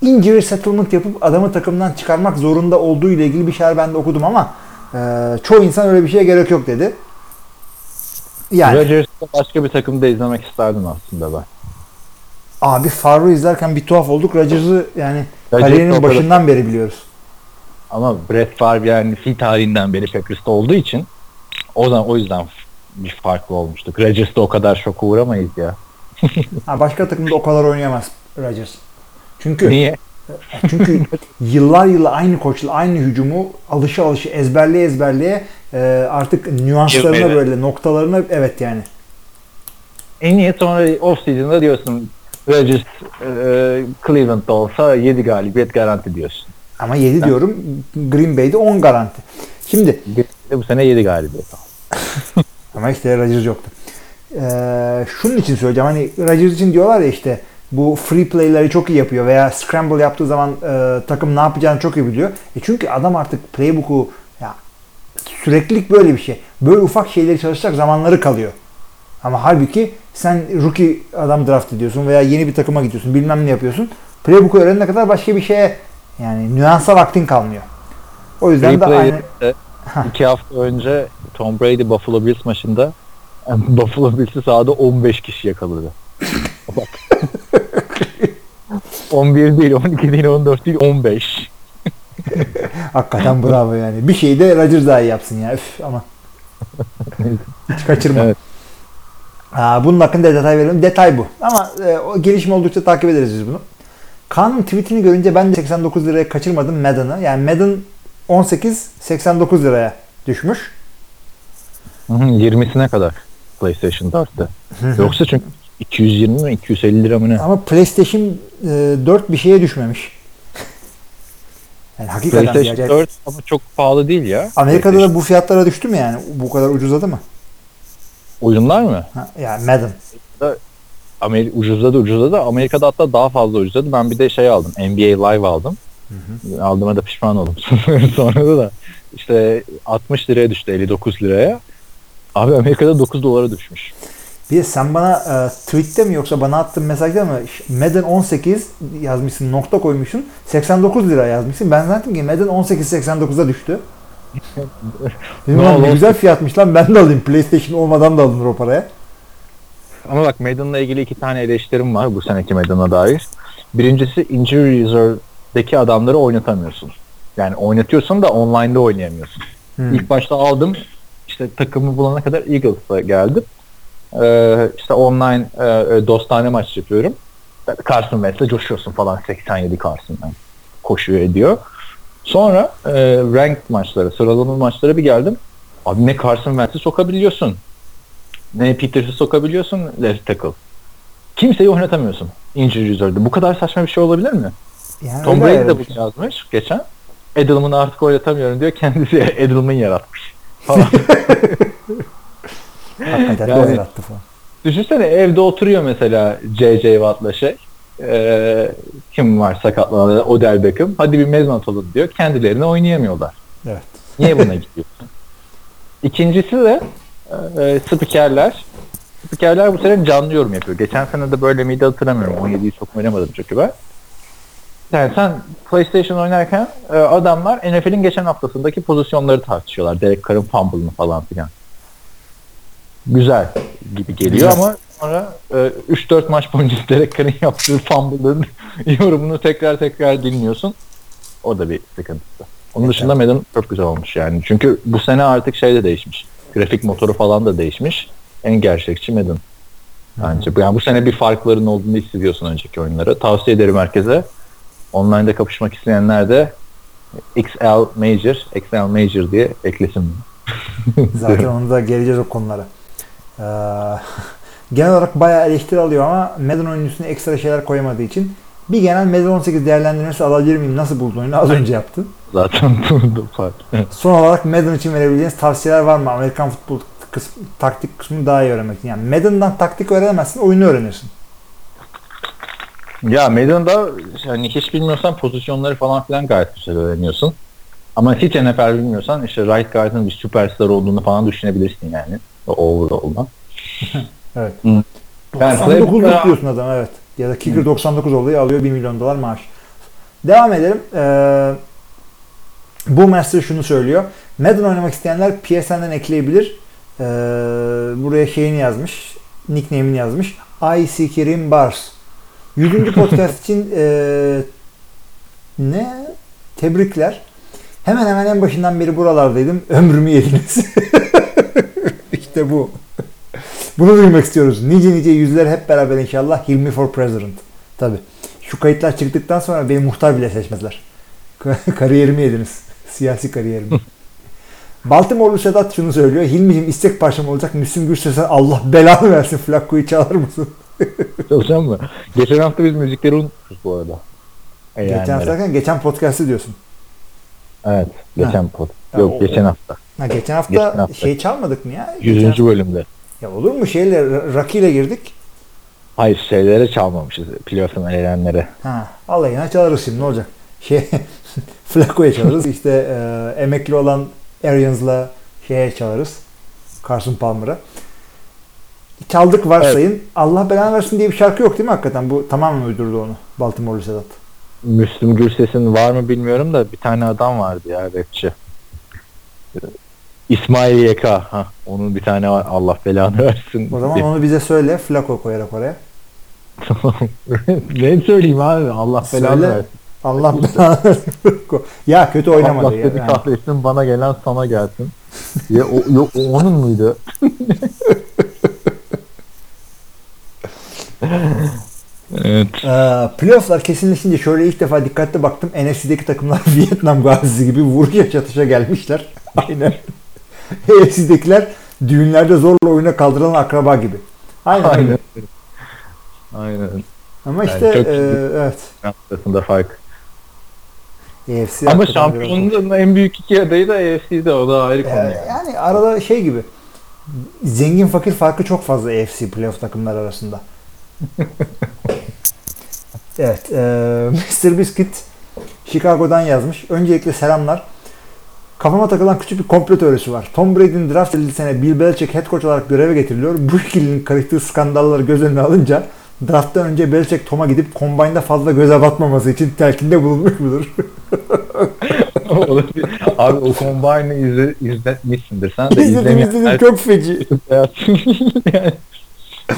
injury settlement yapıp adamı takımdan çıkarmak zorunda olduğu ile ilgili bir şeyler ben de okudum ama eee, çoğu insan öyle bir şeye gerek yok dedi. Yani Rodgers'ı başka bir takımda izlemek isterdim aslında ben. abi Favre izlerken bir tuhaf olduk. Rodgers'ı yani Rodgers kariyerinin başından beri biliyoruz. Ama Brett Favre yani fil tarihinden beri Packers'ta olduğu için o zaman o yüzden bir farklı olmuştuk. Rodgers'ta o kadar şoka uğramayız ya. Ha, başka takımda o kadar oynayamaz Rodgers. Çünkü Niye? Çünkü yıllar yılı aynı koçla aynı hücumu alışı alışı ezberleye ezberleye e, artık nüanslarına Girmedi. böyle noktalarına evet yani. En iyi sonra off season'da diyorsun Rodgers e, Cleveland'da olsa 7 galibiyet garanti diyorsun. Ama 7 diyorum Green Bay'de 10 garanti. Şimdi bu sene 7 galibiyet ama işte Rodgers yoktu. Ee, şunun için söyleyeceğim hani Rodgers için diyorlar ya işte bu free play'leri çok iyi yapıyor veya scramble yaptığı zaman e, takım ne yapacağını çok iyi biliyor. E çünkü adam artık playbook'u ya süreklilik böyle bir şey. Böyle ufak şeyleri çalışacak zamanları kalıyor. Ama halbuki sen rookie adam draft ediyorsun veya yeni bir takıma gidiyorsun bilmem ne yapıyorsun. Playbook'u öğrenene kadar başka bir şeye yani nüansa vaktin kalmıyor. O yüzden de aynı iki hafta önce Tom Brady Buffalo Bills maçında Buffalo Bills'i sahada 15 kişi yakaladı. Bak. 11 değil, 12 değil, 14 değil, 15. Hakikaten bravo yani. Bir şeyi de Rodgers daha iyi yapsın ya. Üf, ama. Hiç kaçırma. Evet. Aa, bunun hakkında detay verelim. Detay bu. Ama e, o gelişme oldukça takip ederiz biz bunu. Kaan'ın tweetini görünce ben de 89 liraya kaçırmadım Madden'ı. Yani Madden 18 89 liraya düşmüş. Hı hı, 20'sine kadar PlayStation 4'te. Yoksa çünkü 220 mi 250 lira mı ne? Ama PlayStation e, 4 bir şeye düşmemiş. Yani hakikaten PlayStation acayip. 4 ama çok pahalı değil ya. Amerika'da da bu fiyatlara düştü mü yani? Bu kadar ucuzladı mı? oyunlar mı? Ha, yani Madden. Amer ucuzladı ucuzladı. Amerika'da hatta daha fazla ucuzladı. Ben bir de şey aldım. NBA Live aldım. Aldığıma da pişman oldum. Sonra da, da işte 60 liraya düştü 59 liraya. Abi Amerika'da 9 dolara düşmüş. Bir de sen bana e, tweette mi yoksa bana attığın mesajda mı Madden 18 yazmışsın nokta koymuşsun 89 lira yazmışsın. Ben zannettim ki Madden 18 89'a düştü. Dedim Ne lan ne güzel fiyatmış lan ben de alayım. PlayStation olmadan da alınır o paraya. Ama bak Madden'la ilgili iki tane eleştirim var bu seneki Madden'a dair. Birincisi injury reserve'deki adamları oynatamıyorsun. Yani oynatıyorsun da online'da oynayamıyorsun. Hmm. İlk başta aldım. işte takımı bulana kadar Eagles'a geldim. Ee, işte online e, e, dostane maç yapıyorum. Carson Wentz'le coşuyorsun falan 87 Carson'dan koşuyor ediyor. Sonra e, ranked maçlara, sıralama maçlara bir geldim. Abi ne Carson Wentz'i sokabiliyorsun. Ne Peters'ı sokabiliyorsun left tackle. Kimseyi oynatamıyorsun injury reserve'de. Bu kadar saçma bir şey olabilir mi? Yani Tom Brady de bunu yazmış geçen. Edelman'ı artık oynatamıyorum diyor. Kendisi Edelman yaratmış. Falan. Hakikaten Yani- de o yarattı falan. Düşünsene evde oturuyor mesela J.J. Watt'la şey. Ee, kim var sakatlanan Odell Beckham. Hadi bir mezun atalım diyor. Kendilerini oynayamıyorlar. Evet. Niye buna gidiyorsun? İkincisi de e, spikerler. Spikerler bu sene canlı yorum yapıyor. Geçen sene de böyle miydi hatırlamıyorum. 17'yi çok oynamadım çünkü ben. Yani sen PlayStation oynarken e, adamlar NFL'in geçen haftasındaki pozisyonları tartışıyorlar. Derek Carr'ın fumble'ını falan filan. Güzel gibi geliyor Güzel. ama sonra e, 3-4 maç boyunca Derek Carr'ın yaptığı fumble'ın yorumunu tekrar tekrar dinliyorsun. O da bir sıkıntısı. Onun dışında Madden çok güzel olmuş yani. Çünkü bu sene artık şey de değişmiş. Grafik motoru falan da değişmiş. En gerçekçi Madden. Bence. Yani bu sene bir farkların olduğunu hissediyorsun önceki oyunları. Tavsiye ederim herkese. Online'da kapışmak isteyenler de XL Major, XL Major diye eklesin. Zaten onu da geleceğiz o konulara. Ee, genel olarak bayağı eleştiri alıyor ama Madden oyuncusuna ekstra şeyler koyamadığı için bir genel Madden 18 değerlendirmesi alabilir miyim? Nasıl buldun oyunu? Az önce yaptın. Zaten bu fark. Son olarak Madden için verebileceğiniz tavsiyeler var mı? Amerikan futbol kısmı, taktik kısmını daha iyi öğrenmek için. Yani Madden'dan taktik öğrenemezsin, oyunu öğrenirsin. Ya Madden'da hani hiç bilmiyorsan pozisyonları falan filan gayet güzel öğreniyorsun. Ama hiç NFL bilmiyorsan işte right guard'ın bir süperstar olduğunu falan düşünebilirsin yani. O overall'dan. Evet. Yani 99 playbook'ta- diyorsun adam evet. Ya da kicker 99 oluyor alıyor 1 milyon dolar maaş. Devam edelim. Ee, bu master şunu söylüyor. Madden oynamak isteyenler PSN'den ekleyebilir. Ee, buraya şeyini yazmış. Nickname'ini yazmış. I Kerim Bars. 100. podcast için ee, ne? Tebrikler. Hemen hemen en başından beri buralardaydım. Ömrümü yediniz. İşte bu. Bunu duymak istiyoruz. Nice nice yüzler hep beraber inşallah. Hilmi for President. Tabi. Şu kayıtlar çıktıktan sonra beni muhtar bile seçmezler. kariyerimi yediniz. Siyasi kariyerimi. Baltimore'lu Sedat şunu söylüyor. Hilmi'cim istek parçam olacak. Müslüm Gürses'e Allah belanı versin. Flakko'yu çalar mısın? Çalışan mı? Geçen hafta biz müzikleri unutmuşuz bu arada. Geçen Eğlenleri. hafta geçen podcast'ı diyorsun. Evet. Geçen pod. Ha, Yok o- geçen hafta. Ha, geçen hafta, Geçen hafta. şey çalmadık mı ya? 100. Geçen- bölümde. Ya olur mu? Şeyle Rocky ile girdik. Hayır şeylere çalmamışız. Playoff'un elenlere. Ha, alayına çalarız şimdi ne olacak? Şey, Flacco'ya çalarız. İşte e, emekli olan Arians'la şeye çalarız. Carson Palmer'a. Çaldık varsayın. Allah belanı versin diye bir şarkı yok değil mi hakikaten? Bu tamamen uydurdu onu. Baltimore'lu Sedat. Müslüm Gürses'in var mı bilmiyorum da bir tane adam vardı ya rapçi. İsmail YK. Ha, onun bir tane var. Allah belanı versin. O zaman onu bize söyle. Flacco koyarak oraya. ne söyleyeyim abi? Allah belanı Söyle. versin. Allah belanı. Ya kötü oynamadı Allah ya. seni Yani. kahretsin bana gelen sana gelsin. ya, o, yok, o onun muydu? evet. Ee, playofflar kesinleşince şöyle ilk defa dikkatli baktım. NFC'deki takımlar Vietnam gazisi gibi vuruşa çatışa gelmişler. Aynen. AFC'dekiler düğünlerde zorla oyuna kaldırılan akraba gibi. Aynen. Aynen. Aynen. Ama Yani işte çok e, evet. Arasında fark. AFC Ama şampiyonluğun en büyük iki adayı da AFC'de. O da ayrı konu. Ee, yani. yani arada şey gibi. Zengin fakir farkı çok fazla AFC playoff takımlar arasında. evet. E, Mr. Biscuit Chicago'dan yazmış. Öncelikle selamlar. Kafama takılan küçük bir komplo teorisi var. Tom Brady'nin draft edildiği sene Bill Belichick head coach olarak göreve getiriliyor. Bu ikilinin karıştığı skandalları göz önüne alınca drafttan önce Belichick Tom'a gidip kombayında fazla göze batmaması için telkinde bulunmuş mudur? Olabilir. Abi o Combine'ı izle, izletmişsindir. Sen de izledim izledim çok feci. yani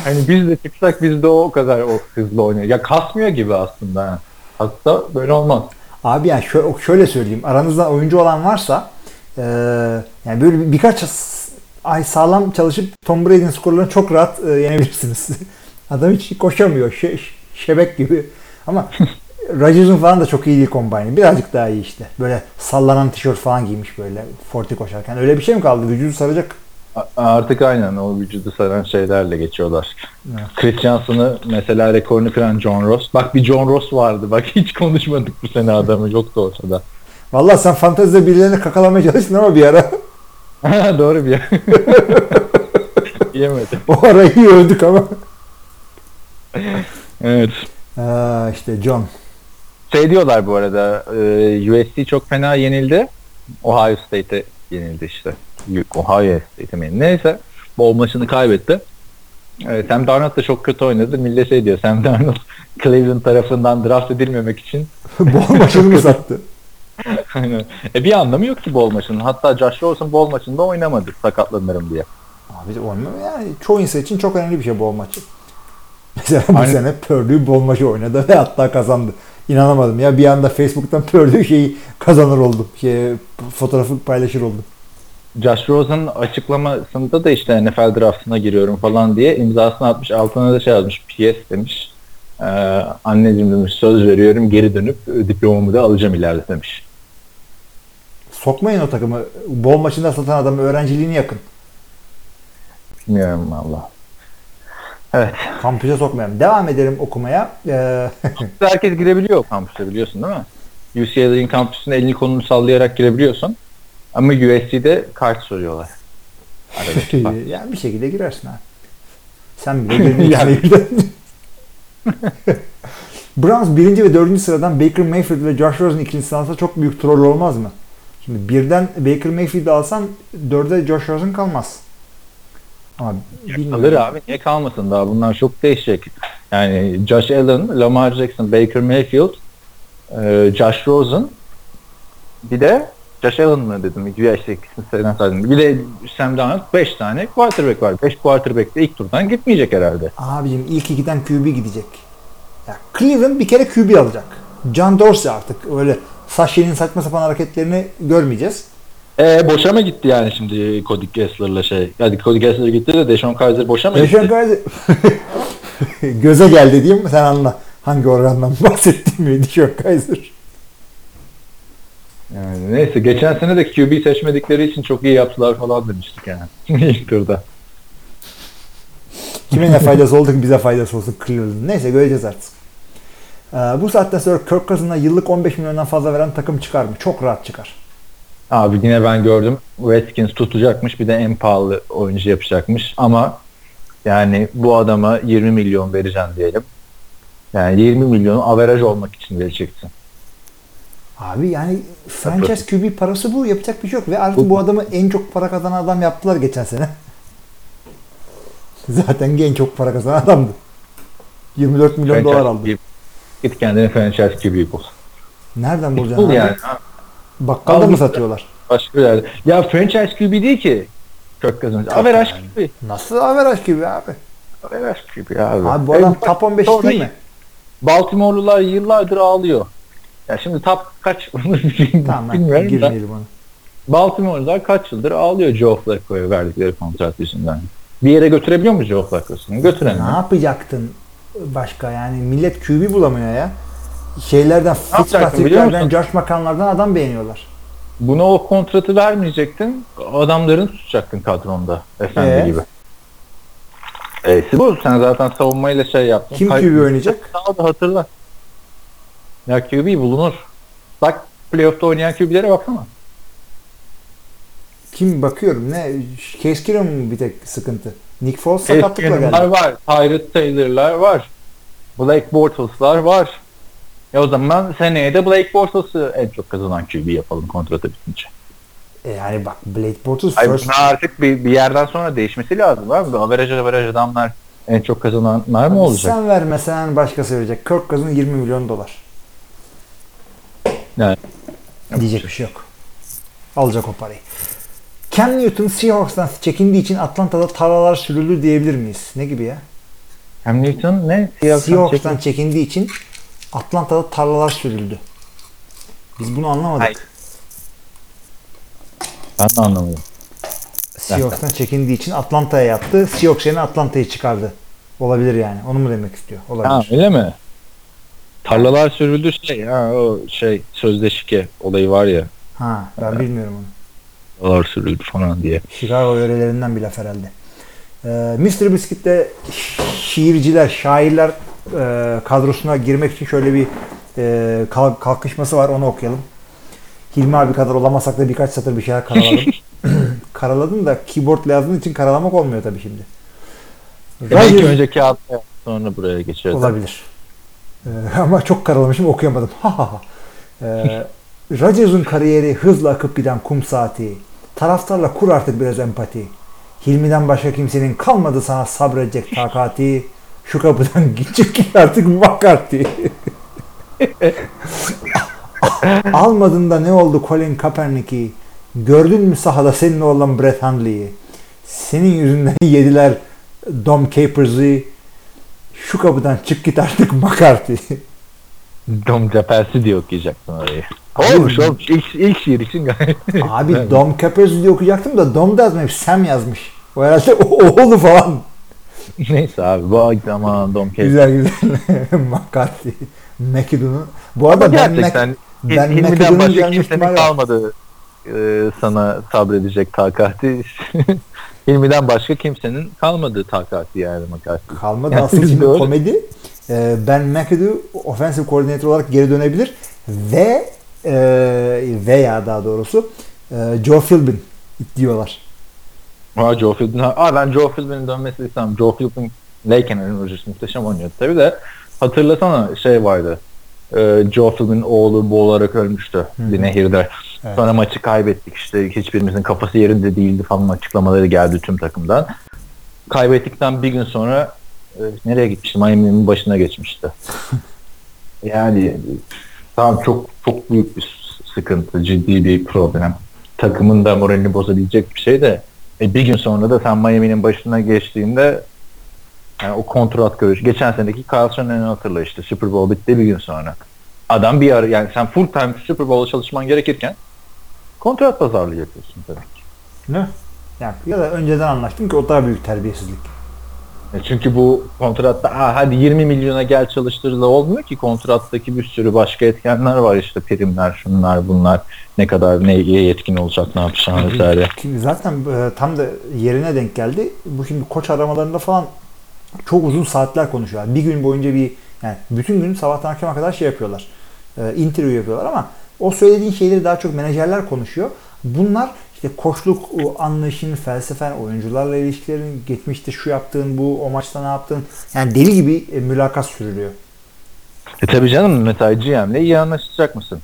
hani biz de çıksak biz de o kadar o hızlı oynuyor. Ya kasmıyor gibi aslında. ha. Hatta böyle olmaz. Abi yani şöyle, şöyle söyleyeyim. Aranızda oyuncu olan varsa eee, yani böyle bir- birkaç ay sağlam çalışıp Tom Brady'nin skorlarını çok rahat e, yenebilirsiniz. Adam hiç koşamıyor. Şe- şebek gibi. Ama Rodgers'ın falan da çok iyi değil combine. Birazcık daha iyi işte. Böyle sallanan tişört falan giymiş böyle forti koşarken. Öyle bir şey mi kaldı? Vücudu saracak. Artık aynen o vücudu saran şeylerle geçiyorlar. Evet. Chris Johnson'ı mesela rekorunu kıran John Ross. Bak bir John Ross vardı. Bak hiç konuşmadık bu sene adamı. Yoktu ortada. Vallahi sen fantezide birilerini kakalamaya çalıştın ama bir ara. Doğru bir Yemedi. O arayı iyi övdük ama. Evet. Aa, işte John. Şey diyorlar bu arada e, USC çok fena yenildi. Ohio State'e yenildi işte. Ohio State'e mi? Neyse. Bowl maçını kaybetti. E, Sam Darnold da çok kötü oynadı. Millet şey diyor. Sam Darnold Cleveland tarafından draft edilmemek için Bol maçını mı sattı? Aynen. e bir anlamı yok ki bol maçının. Hatta Josh Rosen bol maçında oynamadı sakatlanırım diye. Abi olmuyor yani çoğu insan için çok önemli bir şey bol maçı. Mesela bu Aynen. sene Purdue bol maçı oynadı ve hatta kazandı. İnanamadım ya bir anda Facebook'tan Purdue şeyi kazanır oldum. Şey, fotoğrafı paylaşır oldum. Josh Rosen açıklamasında da işte NFL draftına giriyorum falan diye imzasını atmış. Altına da şey yazmış. PS demiş. Ee, anneciğim demiş söz veriyorum geri dönüp e, diplomamı da alacağım ileride demiş. Sokmayın o takımı. Bol maçında satan adamı öğrenciliğini yakın. Bilmiyorum valla. Evet. Kampüse sokmayalım. Devam edelim okumaya. Ee, Herkes girebiliyor kampüse biliyorsun değil mi? UCLA'nin kampüsüne elini kolunu sallayarak girebiliyorsun. Ama USC'de kart soruyorlar. Yani bir şekilde girersin abi. Sen bile girdin. Browns birinci ve dördüncü sıradan Baker Mayfield ve Josh Rosen ikincisi alsa çok büyük troll olmaz mı? Şimdi birden Baker Mayfield'i alsan dörde Josh Rosen kalmaz. Bilmiyorum. Kalır abi niye kalmasın daha bunlar çok değişecek. Yani Josh Allen, Lamar Jackson, Baker Mayfield, e, Josh Rosen bir de Josh Allen mı dedim? Ya işte ikisini sayıdan saydım. Bir de Sam Darnold 5 tane quarterback var. 5 quarterback de ilk turdan gitmeyecek herhalde. Abicim ilk ikiden QB gidecek. Ya Cleveland bir kere QB alacak. John Dorsey artık öyle Sashi'nin saçma sapan hareketlerini görmeyeceğiz. E boşa mı gitti yani şimdi Cody Kessler'la şey? Hadi Cody Kessler gitti de Deshaun Kaiser boşa mı Yaşar gitti? Gazi göze geldi diyeyim sen anla. Hangi organdan bahsettiğimi Dishon Kaiser. Yani neyse geçen sene de QB seçmedikleri için çok iyi yaptılar falan demiştik yani. ilk turda. Kime ne faydası oldu ki bize faydası olsun Cleveland. Neyse göreceğiz artık. Ee, bu saatten sonra Kirk Cousins'a yıllık 15 milyondan fazla veren takım çıkar mı? Çok rahat çıkar. Abi yine ben gördüm. Redskins tutacakmış bir de en pahalı oyuncu yapacakmış ama yani bu adama 20 milyon vereceğim diyelim. Yani 20 milyonu averaj olmak için vereceksin. Abi yani franchise QB parası bu. Yapacak bir şey yok. Ve artık bu adamı en çok para kazanan adam yaptılar geçen sene. Zaten en çok para kazanan adamdı. 24 milyon Franchise dolar aldı. Git kendine franchise QB bul. Nereden bulacaksın Bul abi? yani. ha. Bakkalda Al mı satıyorlar? Başka bir yerde. Ya franchise QB değil ki. Çok kazanacak. Averaj QB. Nasıl averaj QB abi? Averaj QB abi. Abi bu adam En- top 15 sonra değil mi? Baltimore'lular yıllardır ağlıyor. Ya şimdi top kaç Tamam ben bilmiyorum da. girmeyelim ona. Baltimore'lular kaç yıldır ağlıyor Joe Flacco'ya verdikleri kontrat yüzünden. Bir yere götürebiliyor mu Joe Flacco'sunu? Ne Götüremiyor. yapacaktın başka yani millet QB bulamıyor ya. Şeylerden Fitzpatrick'lerden? Josh McCown'lardan adam beğeniyorlar. Buna o kontratı vermeyecektin. Adamların tutacaktın kadronda. Efendi Ee? gibi. E'si bu. Sen zaten savunmayla şey yaptın. Kim QB oynayacak? Daha da hatırla. Ya QB bulunur. Bak playoff'ta oynayan QB'lere baksana. Kim bakıyorum ne? Case Keenum mu bir tek sıkıntı? Nick Foles sakatlıkla geldi. var. Tyrod Taylor'lar var. Blake Bortles'lar var. E o zaman seneye de Blake Bortles'ı en çok kazanan QB yapalım kontratı bitince. E yani bak Blake Bortles Ay first artık bir, bir yerden sonra değişmesi lazım var mı? Averaj averaj adamlar en çok kazananlar mı olacak? Sen vermesen başkası verecek. Kirk Cousins 20 milyon dolar. Yani. Diyecek bir şey yok. Alacak o parayı. Cam Newton Seahawks'tan çekindiği için Atlanta'da tarlalar sürüldü diyebilir miyiz? Ne gibi ya? Cam Newton ne? Seahawks'tan Seahawks'tan çekin- çekindiği için Atlanta'da tarlalar sürüldü. Biz bunu anlamadık. Hayır. Ben de anlamadım. Seahawks'tan çekindiği için Atlanta'ya yaptı. Seahawks yerine Atlanta'yı çıkardı. Olabilir yani. Onu mu demek istiyor? Ha Olabilir. öyle mi? Tarlalar sürüldü şey ha o şey sözleşike olayı var ya. Ha, ben bilmiyorum onu. Tarlalar sürüldü falan diye. Chicago yörelerinden bir laf herhalde. Ee, Mr. Biscuit'te şiirciler, şairler e, kadrosuna girmek için şöyle bir e, kalk- kalkışması var. Onu okuyalım. Hilmi abi kadar olamasak da birkaç satır bir şeyler karaladım. karaladım da keyboardla yazdığın için karalamak olmuyor tabii şimdi. Belki Rodgers- önce kağıtta sonra buraya geçeriz. Olabilir. Ee, ama çok karalamışım okuyamadım. Ha ha ha. Ee, Rodgers'ın kariyeri hızla akıp giden kum saati. Taraftarla kur artık biraz empati. Hilmi'den başka kimsenin kalmadı sana sabredecek takati. Şu kapıdan çık git artık bakarti. Almadın da ne oldu Colin Kaepernick'i? Gördün mü sahada senin oğlan Brett Hundley'i? Senin yüzünden yediler Dom Capers'ı. Şu kapıdan çık git artık McCarthy. Dom Capersi diye okuyacaksın orayı. Olmuş olmuş. İlk, ilk şiir için gayet. Abi Dom Capers diye okuyacaktım da Dom da yazmayıp Sam yazmış. O herhalde o- oğlu falan. Neyse abi bu aman Dom. Güzel güzel. McCarthy. McAdoo'nun. Bu arada ben, Mac, Gerçekten ben Hilmi'den başka kimsenin kalmadı e, sana sabredecek takati. Hilmi'den başka kimsenin kalmadı takati yani makati. Kalmadı Yani asıl şimdi komedi. Ee, ben McAdoo offensive koordinatör olarak geri dönebilir ve e, veya daha doğrusu e, Joe Philbin diyorlar. Aa Joe Philbin. Aa ben Joe Philbin'in dönmesini istemem. Joe Leyken Aaron Rodgers muhteşem oynuyordu tabii de hatırlasana şey vardı. Ee, Joe Philbin'in oğlu boğularak ölmüştü bir nehirde. Evet. Sonra maçı kaybettik işte hiçbirimizin kafası yerinde değildi falan açıklamaları geldi tüm takımdan. Kaybettikten bir gün sonra e, nereye gitmişti? Miami'nin başına geçmişti. yani tamam çok çok büyük bir sıkıntı, ciddi bir problem. Takımın da moralini bozabilecek bir şey de e, bir gün sonra da sen Miami'nin başına geçtiğinde yani o kontrat görüş. Geçen seneki Kyle Shanahan'ı hatırla işte Super Bowl bitti bir gün sonra. Adam bir ara yani sen full time Super Bowl'a çalışman gerekirken kontrat pazarlığı yapıyorsun demek. Ne? Yani, ya da önceden anlaştım ki o daha büyük terbiyesizlik. E Çünkü bu kontratta Aa, hadi 20 milyona gel çalıştırılı olmuyor ki kontrattaki bir sürü başka etkenler var işte primler şunlar bunlar ne kadar neye yetkin olacak ne yapacağını vesaire. Zaten e, tam da yerine denk geldi. Bu şimdi koç aramalarında falan çok uzun saatler konuşuyorlar. Bir gün boyunca bir yani bütün gün sabahtan akşama kadar şey yapıyorlar. E, interview yapıyorlar ama o söylediğin şeyleri daha çok menajerler konuşuyor. Bunlar işte koçluk o anlayışın, felsefen, oyuncularla ilişkilerin, geçmişte şu yaptığın, bu o maçta ne yaptın. Yani deli gibi e, mülakat sürülüyor. E tabii canım mesela GM'le iyi anlaşacak mısın?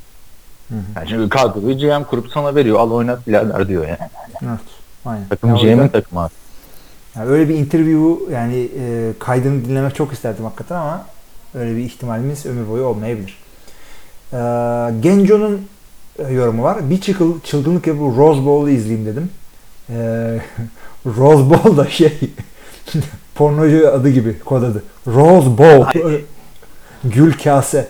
Yani şimdi kadroyu GM kurup sana veriyor al oynat birader diyor yani. Evet. Aynen. Takım Ya o GM'in takımı abi. Yani öyle bir interview yani e, kaydını dinlemek çok isterdim hakikaten ama öyle bir ihtimalimiz ömür boyu olmayabilir. E, Genco'nun e, yorumu var. Bir çıkıl, çılgınlık yapıp Rose Bowl'u izleyeyim dedim. E, Rose Bowl da şey pornocu adı gibi kod adı. Rose Bowl. Gül kase.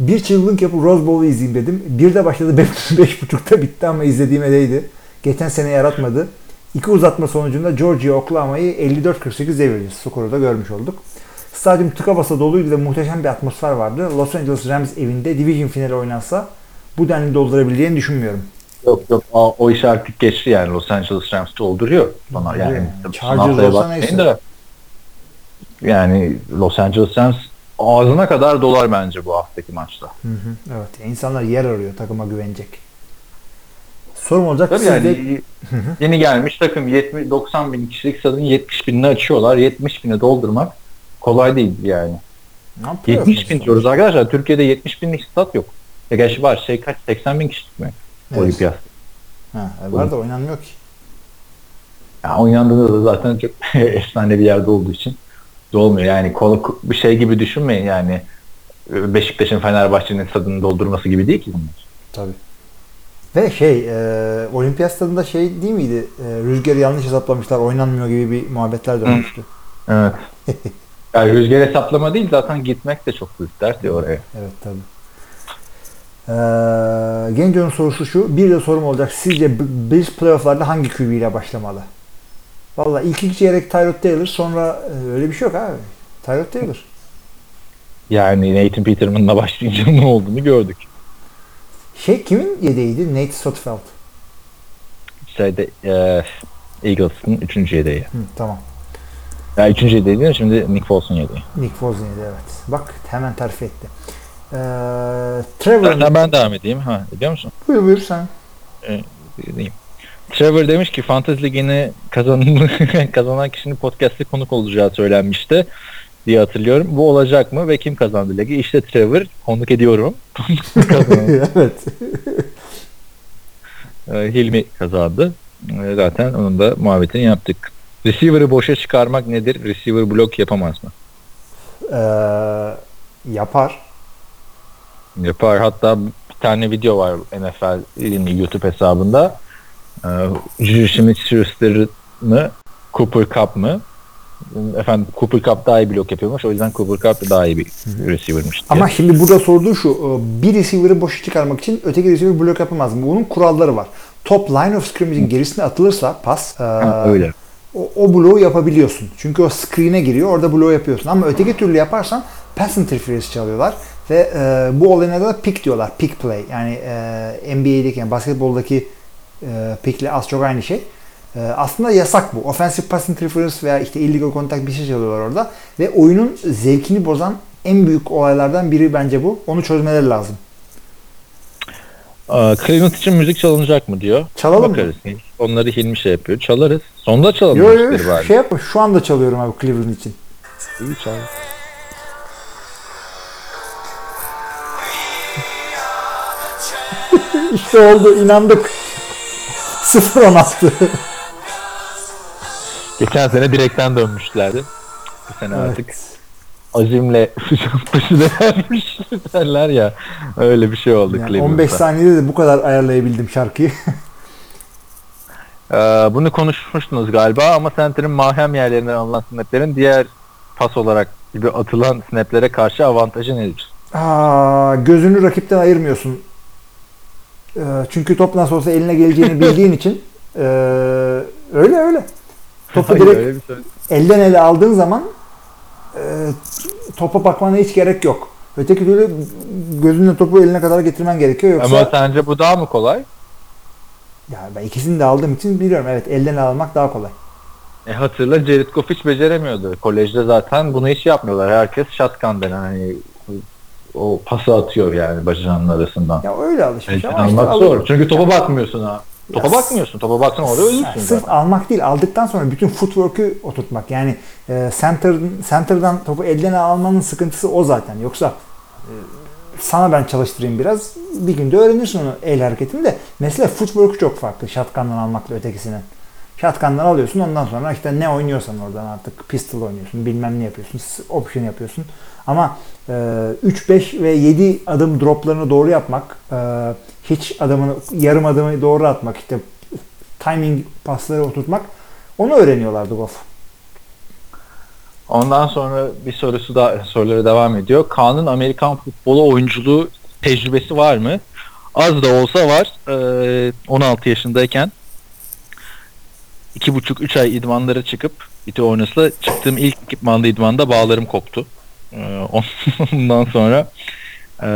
Bir çılgınlık yapıp Rose Bowl'u izleyeyim dedim. Bir de başladı beş, beş buçukta bitti ama izlediğime değdi. Geçen sene yaratmadı. İki uzatma sonucunda Georgia Oklahoma'yı 54-48 devirdi. Skoru da görmüş olduk. Stadyum tıka basa doluydu ve muhteşem bir atmosfer vardı. Los Angeles Rams evinde division finali oynansa bu denli doldurabileceğini düşünmüyorum. Yok yok o, o iş artık geçti yani Los Angeles Rams dolduruyor. Bana yani Yani Chargers olsa neyse. da yani Los Angeles Rams ağzına kadar dolar bence bu haftaki maçta. Evet. insanlar yer arıyor takıma güvenecek. Sorum olacak. Tabii siz de- yani yeni gelmiş takım 70 90 bin kişilik stadın 70 binini açıyorlar. 70 bini doldurmak kolay değil yani. Ne yapıyor 70 bin diyoruz arkadaşlar. Türkiye'de 70 binlik stat yok. Ya gerçi var şey kaç 80 bin kişilik mi? Evet. Olimpiyat. Ha, e, var da oynanmıyor ki. Ya oynandığında da zaten çok efsane bir yerde olduğu için dolmuyor. Yani kolu bir şey gibi düşünmeyin yani. Beşiktaş'ın Fenerbahçe'nin stadını doldurması gibi değil ki bunlar. Tabii. Ve şey, e, olimpiyat stadında şey değil miydi? E, rüzgarı yanlış hesaplamışlar, oynanmıyor gibi bir muhabbetler dönmüştü. Evet. yani rüzgar hesaplama değil zaten gitmek de çok büyük dert ya oraya. Evet tabii. Ee, Genco'nun sorusu şu. Bir de sorum olacak. Sizce B- Bills playofflarda hangi QB ile başlamalı? Valla ilk iki çeyrek Tyrod Taylor sonra e, öyle bir şey yok abi. Tyrod Taylor. Yani Nathan Peterman'la başlayınca ne olduğunu gördük. Şey kimin yedeğiydi? Nate Sotfeld. Şeyde e, Eagles'ın 3. yedeği. Hı, tamam. Ya 3. yedeği değil mi? Şimdi Nick Foles'un yedeği. Nick Foles yedi evet. Bak hemen terfi etti. Ee, Trevor Ben, ben devam edeyim. Ha, biliyor musun? buyur buyur sen. Diyeyim. Trevor demiş ki Fantasy Ligi'ni kazanan, kazanan kişinin podcast'te konuk olacağı söylenmişti diye hatırlıyorum. Bu olacak mı ve kim kazandı ligi? İşte Trevor konuk ediyorum. Evet. e, Hilmi kazandı. E, Zaten onun da muhabbetini yaptık. Receiver'ı boşa çıkarmak nedir? Receiver blok yapamaz mı? Ee, yapar. Yapar. Hatta bir tane video var NFL'in YouTube hesabında. Ee, Juju Smith-Schuster'ını Cooper Cup mı? Efendim Cooper Cup daha iyi blok yapıyormuş. O yüzden Cooper Cup daha iyi bir receiver'mış diye. Ama şimdi burada sorduğu şu. e, Bir receiver'ı boşa çıkarmak için öteki receiver blok yapamaz mı? Bunun kuralları var. Top line of scrimmage'in gerisine atılırsa pas e, Ha, öyle. o, o bloğu yapabiliyorsun. Çünkü o screen'e giriyor. Orada bloğu yapıyorsun. Ama öteki türlü yaparsan pass interference çalıyorlar. Ve e, bu olayına da pick diyorlar. Pick play. Yani e, NBA'deki yani basketboldaki e, pickle az çok aynı şey. E, aslında yasak bu. Offensive pass interference veya işte illegal contact bir şey çalıyorlar orada. Ve oyunun zevkini bozan en büyük olaylardan biri bence bu. Onu çözmeleri lazım. Aa, Cleveland için müzik çalınacak mı diyor. Çalalım mı? Bakarız. Onları Hilmi şey yapıyor. Çalarız. Sonunda çalalım. Yo yo müzikleri bari. şey yapma. Şu anda çalıyorum abi Cleveland için. İyi çal. İşte oldu. inandık. 0-16. Geçen sene direkten dönmüşlerdi. Bu sene Evet. artık azimle başı vermiş derler ya. Öyle bir şey oldu Yani Cleveland'da. 15 saniyede de bu kadar ayarlayabildim şarkıyı. Ee, bunu konuşmuştunuz galiba ama center'ın mahrem yerlerinden alınan snaplerin diğer pas olarak gibi atılan snaplere karşı avantajı nedir? Aa, gözünü rakipten ayırmıyorsun. Ee, çünkü top nasıl olsa eline geleceğini bildiğin için ee, öyle öyle. Topu Hayır, direkt şey. elden ele aldığın zaman ee, topa bakmana hiç gerek yok. Öteki türlü gözünle topu eline kadar getirmen gerekiyor. Yoksa Ama sence bu daha mı kolay? ya ben ikisini de aldığım için biliyorum. Evet elden almak daha kolay. E hatırla Jared Goff hiç beceremiyordu. Kolejde zaten bunu hiç yapmıyorlar. Herkes shotgun denen hani o pası atıyor yani bacağının arasından. Ya öyle alışmış Elden ama işte almak alıyor. zor. Çünkü topa bakmıyorsun ha. Topa Ya bakmıyorsun. Topa baksan orada ölürsün. Yani zaten. sırf almak değil, aldıktan sonra bütün footwork'ü oturtmak. Yani e, center, center'dan topu elden almanın sıkıntısı o zaten. Yoksa e, sana ben çalıştırayım biraz, bir günde öğrenirsin onu el hareketini de. Mesela footwork'ü çok farklı shotgun'dan almakla ötekisinin. Shotgun'dan alıyorsun ondan sonra işte ne oynuyorsan oradan artık pistol oynuyorsun, bilmem ne yapıyorsun, option yapıyorsun. Ama 3, 5 ve 7 adım droplarını doğru yapmak, e, hiç adımını, yarım adımı doğru atmak, işte timing pasları oturtmak onu öğreniyorlardı Goff. Ondan sonra bir sorusu da soruları devam ediyor. Kaan'ın Amerikan futbolu oyunculuğu tecrübesi var mı? Az da olsa var. Ee, 16 yaşındayken 2,5-3 ay idmanlara çıkıp İTÜ Oynas'la çıktığım ilk ekipmanda idmanda bağlarım koptu. Ee, ondan sonra e,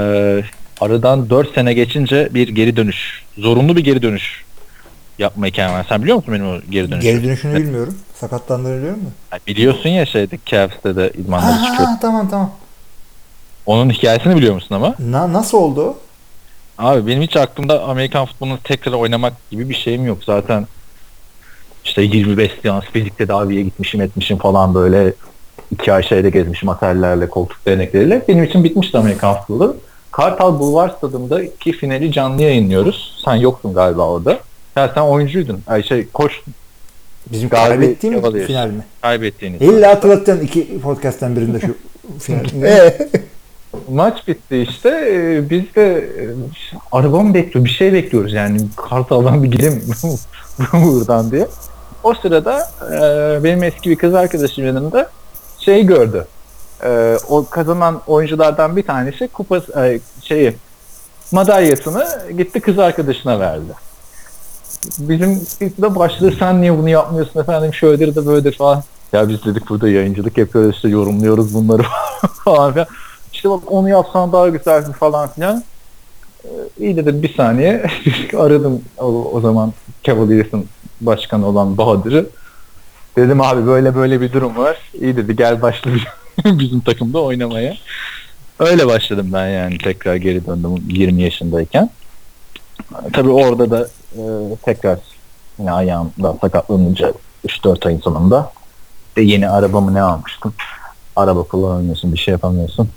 aradan 4 sene geçince bir geri dönüş, zorunlu bir geri dönüş yapma hikayem var. Sen biliyor musun benim o geri dönüşü? Geri dönüşünü bilmiyorum. Sakatlandığını biliyorum da. Yani biliyorsun ya şeyde Cavs'te de idmanlara Ha, çıkıyor. ha, tamam tamam. Onun hikayesini biliyor musun ama? Na, nasıl oldu? Abi benim hiç aklımda Amerikan futbolunu tekrar oynamak gibi bir şeyim yok. Zaten işte 25 seans fizik tedaviye gitmişim etmişim falan böyle iki ay şeyde gezmişim otellerle, koltuk değnekleriyle. Benim için bitmişti Amerikan futbolu. Kartal Bulvar Stadım'da iki finali canlı yayınlıyoruz. Sen yoktun galiba orada. Ya sen oyuncuydun. Ay şey koç Bizim kaybettiğim final mi? kaybettiğiniz. İlla hatırlatacaksın iki podcast'ten birinde şu final. Maç bitti işte. Ee, Biz de e, arabamı bekliyor. Bir şey bekliyoruz yani. Kartal'dan bir gidelim buradan diye. O sırada e, benim eski bir kız arkadaşım yanımda şey gördü. E, o kazanan oyunculardan bir tanesi kupası e, şeyi madalyasını gitti kız arkadaşına verdi. Bizim biz de başladı sen niye bunu yapmıyorsun efendim şöyledir de böyledir falan. Ya biz dedik burada yayıncılık yapıyoruz işte yorumluyoruz bunları falan filan. İşte bak onu yapsan daha güzelsin falan filan. Ee, iyi dedim bir saniye. Aradım o, o zaman Cavaliers'ın başkanı olan Bahadır'ı. Dedim abi böyle böyle bir durum var. İyi dedi gel başla bizim takımda oynamaya. Öyle başladım ben yani tekrar geri döndüm 20 yaşındayken. Tabii orada da e, tekrar Yine ayağımda sakatlanınca 3-4 ayın sonunda de yeni arabamı ne almıştım. Araba kullanamıyorsun, bir şey yapamıyorsun.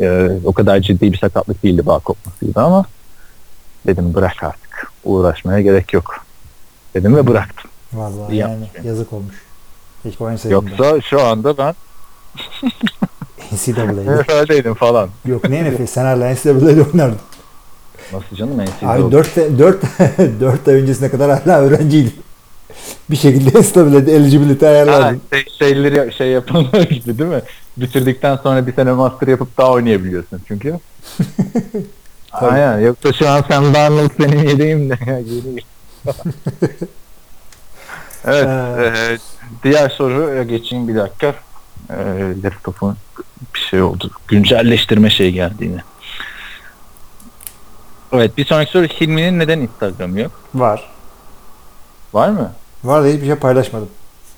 Ee, o kadar ciddi bir sakatlık değildi bağ kopmasıydı ama dedim bırak artık. Uğraşmaya gerek yok. Dedim ve bıraktım. Vallahi yani yazık olmuş. Keşke oynasaydım. Yoksa şu anda ben NCAA'de. NFL'deydim falan. Yok ne NFL? Sen hala NCAA'de oynardın. Nasıl canım NCAA Abi oldu. 4, 4, 4 ay öncesine kadar hala öğrenciydin. Bir şekilde NCAA'de eligibility Ha, ayarlardın. şey, şeyleri şey yapanlar gibi değil mi? Bitirdikten sonra bir sene master yapıp daha oynayabiliyorsun çünkü. Aynen. Yoksa şu an sen Darnold benim yedeğim de. Ya. Evet. Ee, diğer soruya geçeyim bir dakika. E, laptopun bir şey oldu. Güncelleştirme şey geldi yine. Evet bir sonraki soru Hilmi'nin neden Instagram'ı yok? Var. Var mı? Var da hiçbir şey paylaşmadım.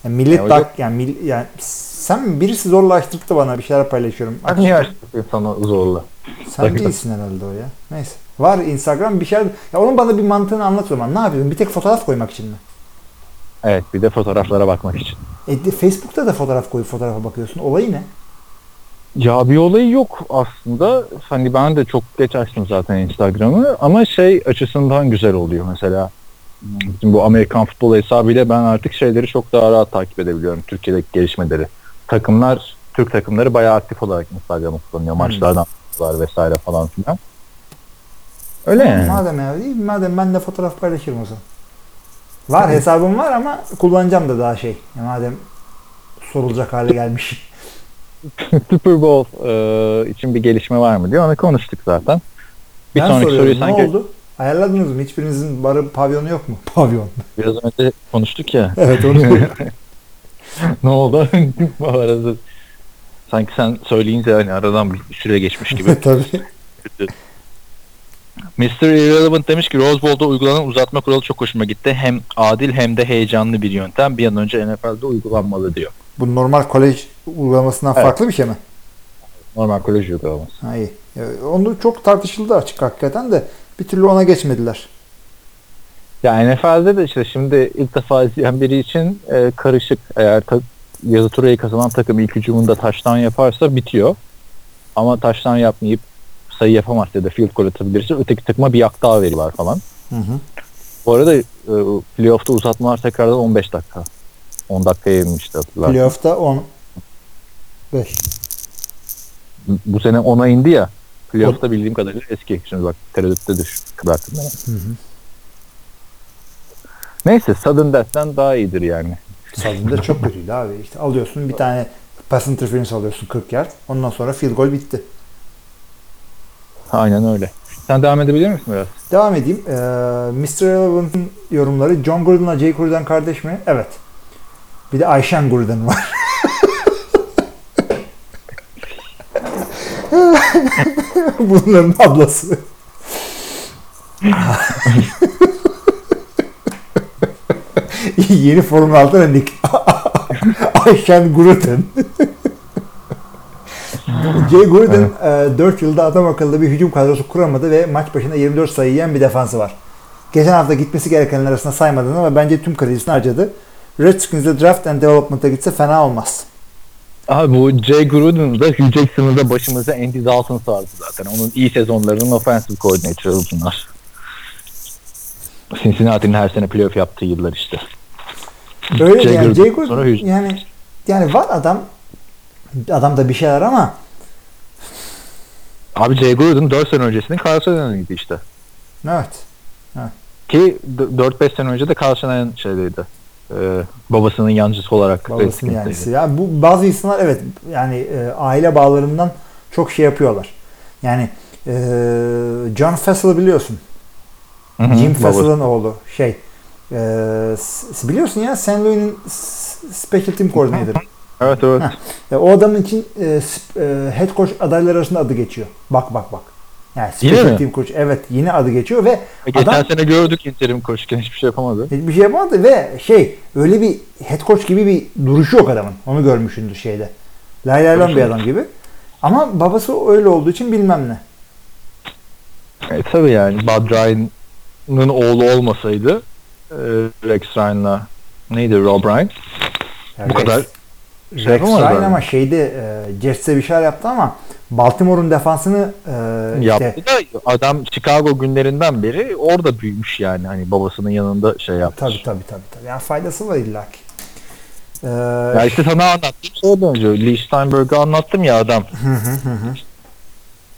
Yani millet Ya yok. yani, mil- yani sen birisi zorlaştırdı bana bir şeyler paylaşıyorum. Ben niye sana zorla? Sen Sakın. değilsin herhalde o ya. Neyse. Var Instagram bir şeyler. Ya onun bana bir mantığını anlat o zaman. Ne yapıyorsun? Bir tek fotoğraf koymak için mi? Evet bir de fotoğraflara bakmak için. E, de Facebook'ta da fotoğraf koyup fotoğrafa bakıyorsun. Olayı ne? Ya bir olayı yok aslında. Hani ben de çok geç açtım zaten Instagram'ı ama şey açısından güzel oluyor mesela. Bizim bu Amerikan futbol hesabıyla ben artık şeyleri çok daha rahat takip edebiliyorum. Türkiye'deki gelişmeleri. Takımlar, Türk takımları bayağı aktif olarak Instagram'ı kullanıyor. Hmm. Maçlardan vesaire falan filan. Öyle yani. Madem değil, madem ben de fotoğraf paylaşırım o zaman. Var hesabım var ama kullanacağım da daha şey. Ya madem sorulacak hale gelmiş. Super Bowl e, için bir gelişme var mı diye onu konuştuk zaten. Bir ben sonraki soruyorum soruyu ne sanki oldu? Ayarladınız mı? Hiçbirinizin barı pavyonu yok mu? Pavyon. biraz önce konuştuk ya. Evet onu ne oldu? Bu arada sanki sen söyleyince hani aradan bir süre geçmiş gibi. Tabii. Mr. Irrelevant demiş ki Rose Bowl'da uygulanan uzatma kuralı çok hoşuma gitti. Hem adil hem de heyecanlı bir yöntem. Bir an önce NFL'de uygulanmalı diyor. Bu normal kolej uygulamasından Evet. farklı bir şey mi? Normal kolej uygulaması. Ha iyi. Onu çok tartışıldı açık hakikaten de bir türlü ona geçmediler. Ya NFL'de de işte şimdi ilk defa izleyen biri için e, karışık. Eğer ta- yazı turayı kazanan takım ilk hücumunda taştan yaparsa bitiyor. Ama taştan yapmayıp sayı yapamaz ya da field goal atabilirse öteki takıma bir yak daha veriyorlar falan. Hı hı. Bu arada e, playoff'ta uzatmalar tekrardan 15 dakika. 10 dakikaya inmişti hatırlar. Playoff'ta 10 5. Bu sene 10'a indi ya. Playoff'ta bildiğim kadarıyla eski. Şimdi bak tereddütte düş. Kıdarttım beni. Hı hı. Neyse Sudden Death'ten daha iyidir yani. Sadında çok kötüydü abi. İşte alıyorsun bir tane pass interference alıyorsun 40 yard. Ondan sonra field goal bitti. Aynen öyle. Sen devam edebilir misin biraz? Devam edeyim. Ee, Mr. Relevant'ın yorumları John Gruden'la Jay Gruden kardeş mi? Evet. Bir de Ayşen Gruden var. Bunların ablası. Yeni Formula 6 rendik. Ayşen Gruden. Jay Gruden e, 4 yılda adam akıllı bir hücum kadrosu kuramadı ve maç başına 24 sayı yiyen bir defansı var. Geçen hafta gitmesi gerekenler arasında saymadın ama bence tüm kredisini harcadı. Redskins'e draft and development'a gitse fena olmaz. Abi bu Jay Gruden'da Hugh Jackson'da başımıza Andy Dalton sardı zaten. Onun iyi sezonlarının offensive coordinator'ı bunlar. Cincinnati'nin her sene playoff yaptığı yıllar işte. Öyle Jay yani Gruden, Jay Gruden sonra yani yani var adam adamda bir şeyler ama Abi Jay Gruden 4 sene öncesinin Carl Shannon'ıydı işte. evet. Ki d- 4-5 sene önce de Carl Shannon şeydeydi. Ee, babasının yancısı olarak. Babasının yancısı. Ya bu bazı insanlar evet yani e, aile bağlarından çok şey yapıyorlar. Yani e, John Fassel'ı biliyorsun. Hı hı, Jim babası. Fassel'ın oğlu şey e, biliyorsun ya St. Louis'nin special team coordinator. Evet evet. Heh. E, o adamın için e, e, head coach adayları arasında adı geçiyor. Bak bak bak. Yani Yine special mi? team coach evet yine adı geçiyor ve Geçen adam sene gördük interim koşken hiçbir şey yapamadı. hiçbir şey yapamadı ve şey öyle bir head coach gibi bir duruşu yok adamın. Onu görmüşsündür şeyde. Lay lay bir adam gibi. Ama babası öyle olduğu için bilmem ne. E, tabii yani Bud Ryan'ın oğlu olmasaydı Ee, Rex Ryan'la neydi Rob Ryan? Yani Bu kadar Rex yapamazlar. Ryan ama şeyde e, Jets'e bir şeyler yaptı ama Baltimore'un defansını e, işte yaptı da adam Chicago günlerinden beri orada büyümüş yani. Hani babasının yanında şey yapmış. tabii tabii tabii. tabii. Yani faydası var illaki. E, Ya işte sana anlattım şeyden önce. Lee Steinberg'ı anlattım ya adam.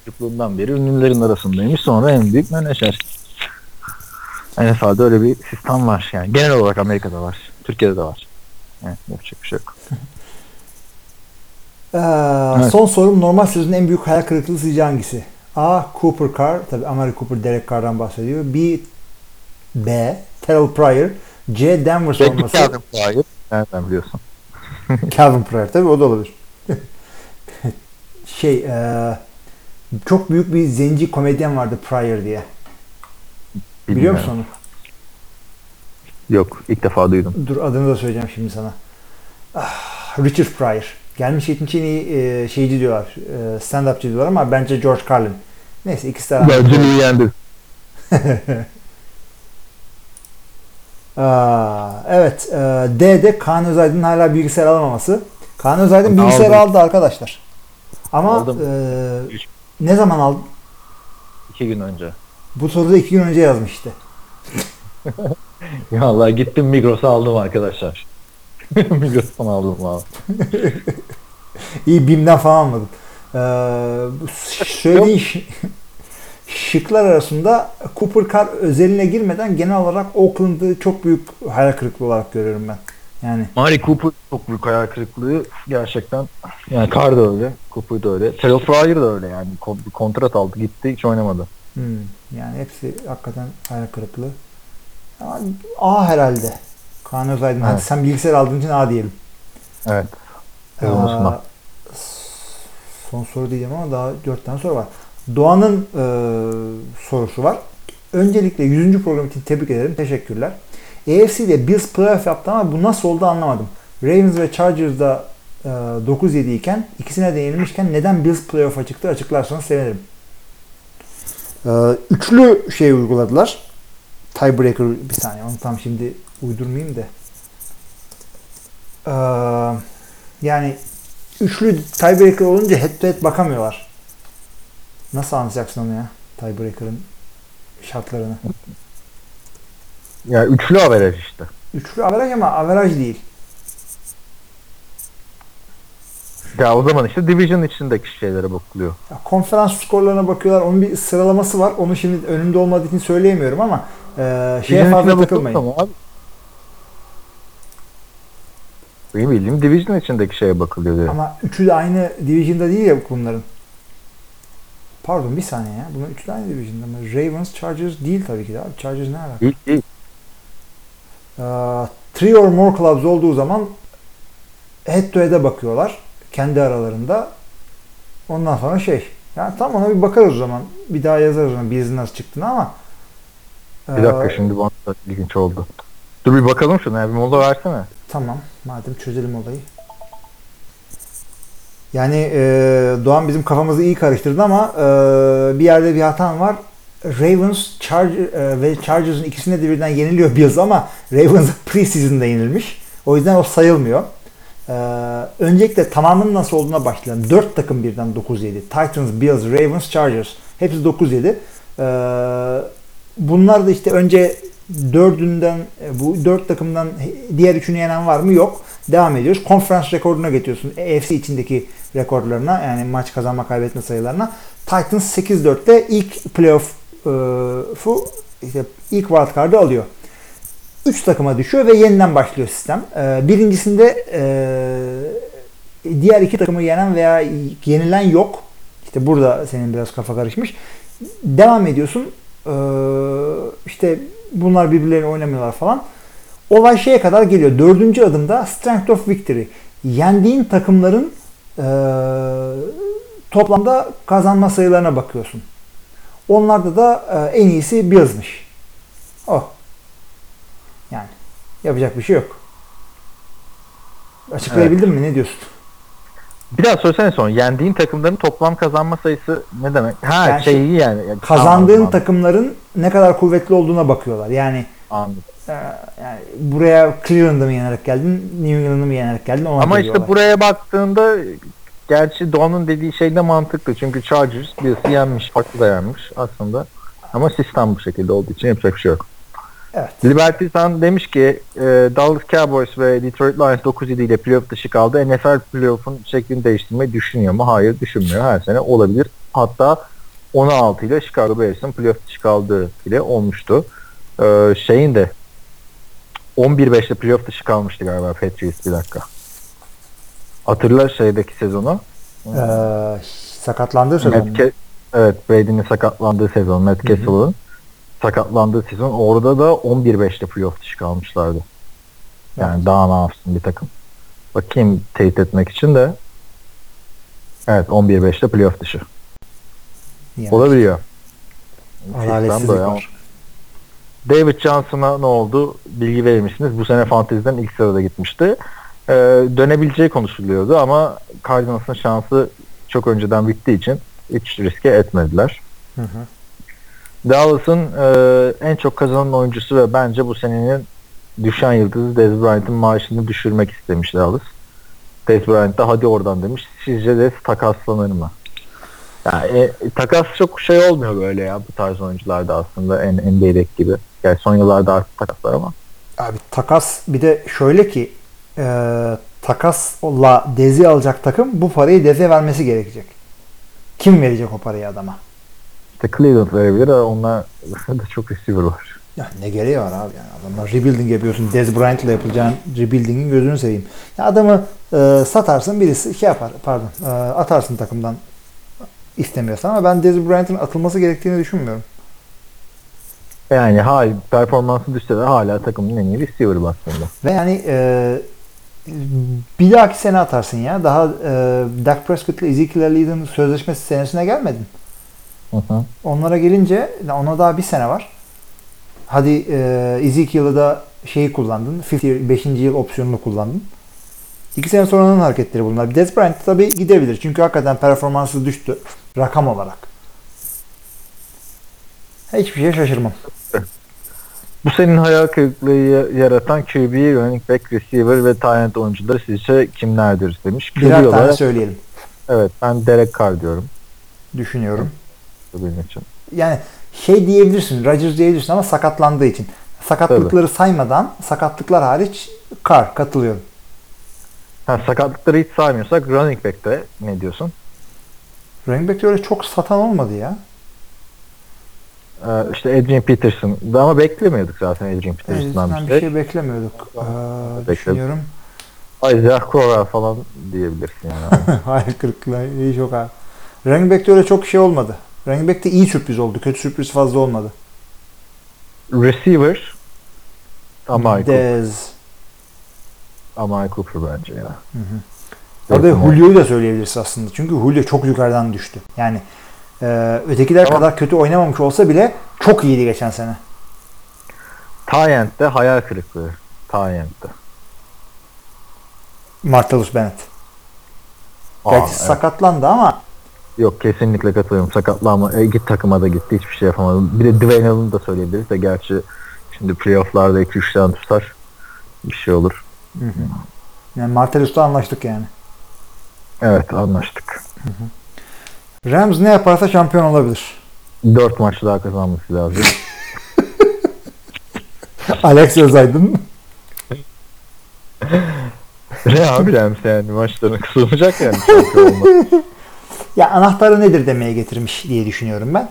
Çocukluğundan beri ünlülerin arasındaymış. Sonra en büyük menajer. NFL'de öyle bir sistem var yani. Genel olarak Amerika'da var. Türkiye'de de var. Yani yapacak bir şey yok. Ee, Evet. Son sorum normal sezonun en büyük hayal kırıklığı sizce hangisi? A. Cooper Carr. Tabi Amari Cooper, Derek Carr'dan bahsediyor. B. B. Terrell Pryor. C. Denver savunması. Calvin Pryor. Nereden biliyorsun? Calvin Pryor tabi o da olabilir. şey e, çok büyük bir zenci komedyen vardı Pryor diye. Biliyor Bilmiyorum. musun onu? Yok. ilk defa duydum. Dur adını da söyleyeceğim şimdi sana. Ah, Richard Pryor. Gelmiş 70 en iyi e, şeyci diyorlar. E, stand-upçı diyorlar ama bence George Carlin. Neyse ikisi de Bence Lee yendi. Aa, evet. E, D'de Kaan Özaydın'ın hala bilgisayar alamaması. Kaan Özaydın bilgisayar aldı arkadaşlar. Ama Aldım. e, ne zaman aldı? İki gün önce. Bu soruda iki gün önce yazmıştı. Ya Allah gittim Migros'a aldım arkadaşlar. Migros'tan aldım valla. İyi BİM'den falan almadım. Ee, söylediğin şıklar arasında Cooper Carr özeline girmeden genel olarak Oakland'ı çok büyük hayal kırıklığı olarak görüyorum ben. Yani Mari Cooper çok büyük hayal kırıklığı gerçekten. Yani Carr da öyle, Cooper da öyle. Terrell Pryor da öyle yani. Kon- bir kontrat aldı gitti hiç oynamadı. hmm, yani hepsi hakikaten hayal kırıklığı. A herhalde. Kaan Özaydın. Hadi Evet. sen bilgisayar aldığın için A diyelim. Evet. Unutma. son soru diyeceğim ama daha dört tane soru var. Doğan'ın e, sorusu var. Öncelikle 100. program için tebrik ederim. Teşekkürler. AFC ile Bills playoff yaptı ama bu nasıl oldu anlamadım. Ravens ve Chargers'da e, 9-7 iken ikisine de yenilmişken neden Bills playoff'a çıktı açıklarsanız sevinirim. E, üçlü şey uyguladılar. Tiebreaker bir saniye onu tam şimdi uydurmayayım da. E, yani üçlü tiebreaker olunca head to head bakamıyorlar. Nasıl anlayacaksın onu ya? Tiebreaker'ın şartlarını. Ya üçlü averaj işte. Üçlü averaj ama averaj değil. Ya o zaman işte division içindeki şeylere bakılıyor. Ya konferans skorlarına bakıyorlar. Onun bir sıralaması var. Onu şimdi önümde olmadığı için söyleyemiyorum ama e, şeye fazla takılmayın. abi. Benim bildiğim division içindeki şeye bakılıyor diyor. Ama üçü de aynı division'da değil ya bunların. Pardon bir saniye ya. Bunlar üçü de aynı division'da ama Ravens, Chargers değil tabii ki de abi. Chargers ne alaka? Değil, değil. Ee, three or more clubs olduğu zaman head to head'e bakıyorlar. Kendi aralarında. Ondan sonra şey. Yani tam ona bir bakarız o zaman. Bir daha yazarız ona bizin nasıl çıktığını ama Bir dakika ee, şimdi bana ilginç oldu. Dur bir bakalım şuna ya bir mola versene. Tamam. Madem çözelim olayı. Yani e, Doğan bizim kafamızı iyi karıştırdı ama e, bir yerde bir hatam var. Ravens Charger, e, ve Chargers'ın ikisine de birden yeniliyor Bills ama Ravens preseason'da yenilmiş. O yüzden o sayılmıyor. E, öncelikle tamamının nasıl olduğuna başlayalım. 4 takım birden 9-7. Titans, Bills, Ravens, Chargers. Hepsi 9-7. E, bunlar da işte önce dördünden e, bu dört takımdan diğer üçünü yenen var mı? Yok. Devam ediyoruz. Konferans rekoruna getiriyorsun. AFC içindeki rekorlarına yani maç kazanma kaybetme sayılarına. Titans 8-4'te ilk playoff'u işte ilk wild card'ı alıyor. 3 takıma düşüyor ve yeniden başlıyor sistem. Ee, birincisinde e, diğer iki takımı yenen veya yenilen yok. İşte burada senin biraz kafa karışmış. Devam ediyorsun. İşte bunlar birbirlerine oynamıyorlar falan. Olay şeye kadar geliyor. Dördüncü adımda Strength of Victory. Yendiğin takımların e, toplamda kazanma sayılarına bakıyorsun. Onlarda da e, en iyisi Bills'miş. Oh. Yani yapacak bir şey yok. Açıklayabildim mi? Ne diyorsun? Bir daha söylesene sonra. Yendiğin takımların toplam kazanma sayısı ne demek? Ha Yani şeyi yani. yani Kazandığın tamam, takımların ne kadar kuvvetli olduğuna bakıyorlar. Yani Anladım. Ee, yani buraya Cleveland'ı mı yenerek geldin, New England'ı mı yenerek geldin ona Ama işte buraya baktığında gerçi Doğan'ın dediği şey de mantıklı. Çünkü Chargers birisi yenmiş, farklı da yenmiş aslında. Ama sistem bu şekilde olduğu için yapacak bir şey yok. Evet. Liberty Sun demiş ki e, Dallas Cowboys ve Detroit Lions 9-7 ile playoff dışı kaldı. NFL playoff'un şeklini değiştirmeyi düşünüyor mu? Hayır düşünmüyor. Her sene olabilir. Hatta 16 ile Chicago Bears'ın playoff dışı kaldığı bile olmuştu. E, şeyin de 11-5'te playoff dışı kalmıştı galiba Patriots bir dakika. Hatırla şeydeki sezonu. Ee, sakatlandığı sezon. Matt Ke- evet Brady'nin sakatlandığı sezon. Matt Castle'ın sakatlandığı sezon. Orada da 11-5'te playoff dışı kalmışlardı. Yani daha ne yapsın bir takım. Bakayım teyit etmek için de evet 11-5'te playoff dışı. Yani Olabiliyor. Adaletsizlik var. David Johnson'a ne oldu? Bilgi verir misiniz? Bu sene Fantasy'den ilk sırada gitmişti. Ee, dönebileceği konuşuluyordu ama Cardinals'ın şansı çok önceden bittiği için hiç riske etmediler. Hı hı. Dallas'ın e, en çok kazanan oyuncusu ve bence bu senenin düşen yıldızı Dez Bryant'ın maaşını düşürmek istemiş Dallas. Dez Bryant da hadi oradan demiş. Sizce Dez takaslanır mı? Yani, e, takas çok şey olmuyor böyle ya bu tarz oyuncularda aslında en NBA'deki gibi. Yani son yıllarda artık takaslar ama. Abi takas bir de şöyle ki e, takasla Dezi alacak takım bu parayı Deze vermesi gerekecek. Kim verecek o parayı adama? İşte Cleveland verebilir ama onlar da çok receiver var. Ya ne gereği var abi yani adamlar rebuilding yapıyorsun. Dez Bryant ile yapacağın rebuilding'in gözünü seveyim. Ya adamı e, satarsın birisi şey yapar pardon e, atarsın takımdan istemiyorsan ama ben Dez Bryant'ın atılması gerektiğini düşünmüyorum. Yani hayır performansı düşse de hala takımın en iyi receiver aslında. Ve yani e, bir dahaki sene atarsın ya. Daha e, Dak Prescott ile Ezekiel Elliott'ın sözleşmesi senesine gelmedin. Hı hı. Onlara gelince ona daha bir sene var. Hadi e, Ezekiel'ı da şeyi kullandın. 5. yıl opsiyonunu kullandın. İki sene sonranın hareketleri bunlar. Dez Bryant tabii gidebilir. Çünkü hakikaten performansı düştü. Rakam olarak. Hiçbir şeye şaşırmam. Bu senin hayal kırıklığı ya- yaratan QB, running back, receiver ve tight end oyuncuları sizce kimlerdir demiş. QB Birer tane söyleyelim. evet ben Derek Carr diyorum Düşünüyorum. Benim için. yani şey diyebilirsin, Rodgers diyebilirsin ama sakatlandığı için. Sakatlıkları saymadan, sakatlıklar hariç kar, katılıyorum. Ha, sakatlıkları hiç saymıyorsak running back'te ne diyorsun? Running back'te öyle çok satan olmadı ya. Ee, işte Adrian Peterson. Ama beklemiyorduk zaten Adrian Peterson'dan bir bir şey. şey beklemiyorduk. Ee, Bekledim. düşünüyorum. Isaiah Crowell falan diyebilirsin yani. Hayır kırıklığı iyi çok abi. Running back'te öyle çok şey olmadı. Running back'te iyi sürpriz oldu. Kötü sürpriz fazla olmadı. receiver Amari Cooper. Dez. Amari Cooper bence ya. Orada Yok, ama- Julio'yu da söyleyebilirsin aslında. Çünkü Julio çok yukarıdan düştü. Yani e, ötekiler Tamam. kadar kötü oynamamış olsa bile çok iyiydi geçen sene. Tyent'te hayal kırıklığı. Tyent'te. Martellus Bennett. Aa, Gerçi evet. sakatlandı ama Yok kesinlikle katılıyorum. Sakatlanma. E, git takıma da gitti. Hiçbir şey yapamadı. Bir de Dwayne Allen'ı da söyleyebiliriz de gerçi şimdi playoff'larda 2-3 tane tutar. Bir şey olur. yani Martellus'la anlaştık yani. Evet anlaştık. Rams ne yaparsa şampiyon olabilir. 4 maç daha kazanması lazım. Alex Özaydın. ne abi Rams yani maçlarına kısılmayacak yani. şampiyon olmak. ya anahtarı nedir demeye getirmiş diye düşünüyorum ben.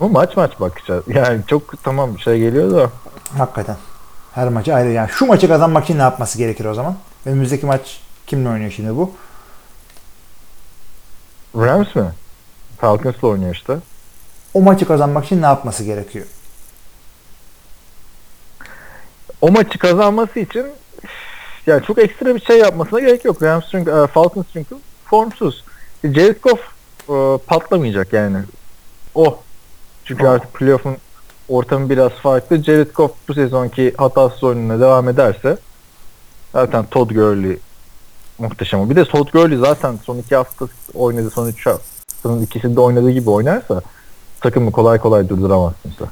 Ama maç maç bakacağız. Yani çok tamam bir şey geliyor da. Hakikaten. Her maçı ayrı. Yani şu maçı kazanmak için ne yapması gerekir o zaman? Önümüzdeki maç kimle oynuyor şimdi bu? Rams mi? Falcons'la oynuyor işte. O maçı kazanmak için ne yapması gerekiyor? O maçı kazanması için yani çok ekstra bir şey yapmasına gerek yok. Rams çünkü, e, Falcons çünkü formsuz. Jared Goff e, patlamayacak yani. O. Çünkü O. artık playoff'un ortamı biraz farklı. Jared Goff bu sezonki hatasız oyununa devam ederse zaten Todd Gurley muhteşem. Bir de Todd Gurley zaten son iki hafta oynadı, son üç haftanın ikisinde oynadığı gibi oynarsa takımı kolay kolay durduramazsın sen.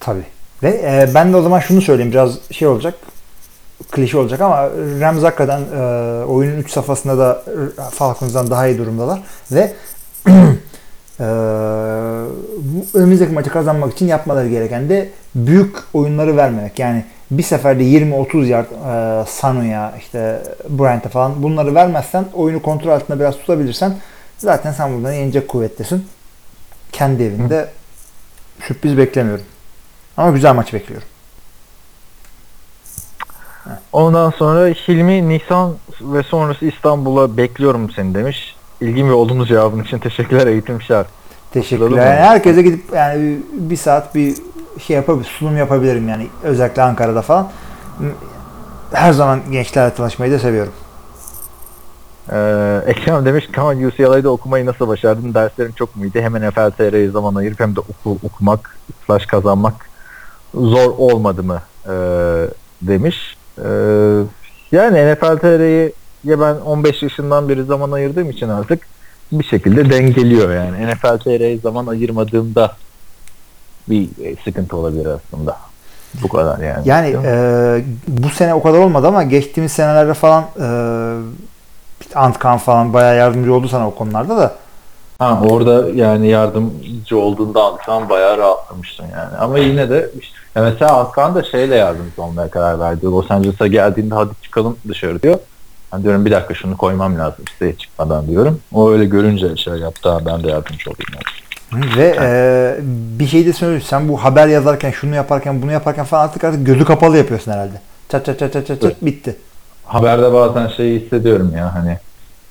Tabii. Ve e, ben de o zaman şunu söyleyeyim biraz şey olacak klişe olacak ama Rams hakikaten e, oyunun 3 safhasında da Falcons'dan daha iyi durumdalar ve e, bu önümüzdeki maçı kazanmak için yapmaları gereken de büyük oyunları vermemek. Yani bir seferde 20-30 yard e, Sanu'ya işte Bryant'a falan bunları vermezsen oyunu kontrol altında biraz tutabilirsen zaten sen buradan yenecek kuvvettesin. Kendi evinde sürpriz beklemiyorum. Ama güzel maç bekliyorum. Ondan sonra Hilmi Nisan ve sonrası İstanbul'a bekliyorum seni demiş. İlgin ve olumlu cevabın için teşekkürler eğitim şart. Teşekkürler. Yani herkese gidip yani bir, saat bir şey yapabilir, sunum yapabilirim yani özellikle Ankara'da falan. Her zaman gençlerle tanışmayı da seviyorum. Ee, Ekrem demiş Kemal UCLA'da okumayı nasıl başardın? Derslerin çok muydu? Hemen FLTR'ye zaman ayırıp hem de okul okumak, slash kazanmak zor olmadı mı? Ee, demiş. Ee, yani NFLTR'ye ya ben 15 yaşından beri zaman ayırdığım için artık bir şekilde dengeliyor yani. NFLTR'ye zaman ayırmadığımda bir e, sıkıntı olabilir aslında. Bu kadar yani. Yani e, bu sene o kadar olmadı ama geçtiğimiz senelerde falan e, Antkan falan bayağı yardımcı oldu sana o konularda da. Ha orada yani yardımcı olduğunda Antkan bayağı rahatlamıştın yani. Ama yine de işte, ya mesela Antkan da şeyle yardımcı olmaya karar verdi. Los Angeles'a geldiğinde hadi çıkalım dışarı diyor. Ben diyorum bir dakika şunu koymam lazım siteye çıkmadan diyorum. O öyle görünce şey yaptı ben de yardımcı olayım. Yani. Ve e, bir şey de söyleyeyim. Sen bu haber yazarken, şunu yaparken, bunu yaparken falan artık artık gözü kapalı yapıyorsun herhalde. Çat çat çat çat çat, çat bitti. Haberde bazen şeyi hissediyorum ya hani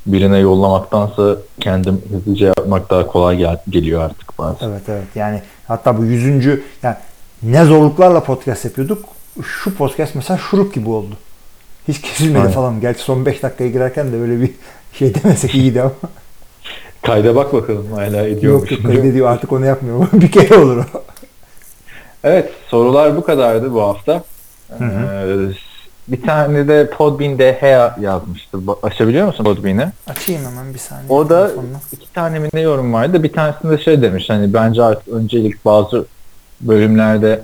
birine yollamaktansa kendim hızlıca yapmak daha kolay gel- geliyor artık bazen. Evet evet yani hatta bu yüzüncü yani ne zorluklarla podcast yapıyorduk. Şu podcast mesela şurup gibi oldu. Hiç kesilmedi Aynen. falan. Gerçi son 5 dakikaya girerken de böyle bir şey demesek iyiydi ama. Kayda bak bakalım hala ediyormuş. yok yok kaydediyor artık onu yapmıyor. bir kere olur o. Evet sorular bu kadardı bu hafta. Hı hı. Ee, bir tane de Podbean'de Hea yazmıştı. Açabiliyor musun Podbean'i? Açayım hemen bir saniye. O da telefonla. iki tane mi ne yorum vardı. Bir tanesinde şey demiş hani bence artık öncelik bazı bölümlerde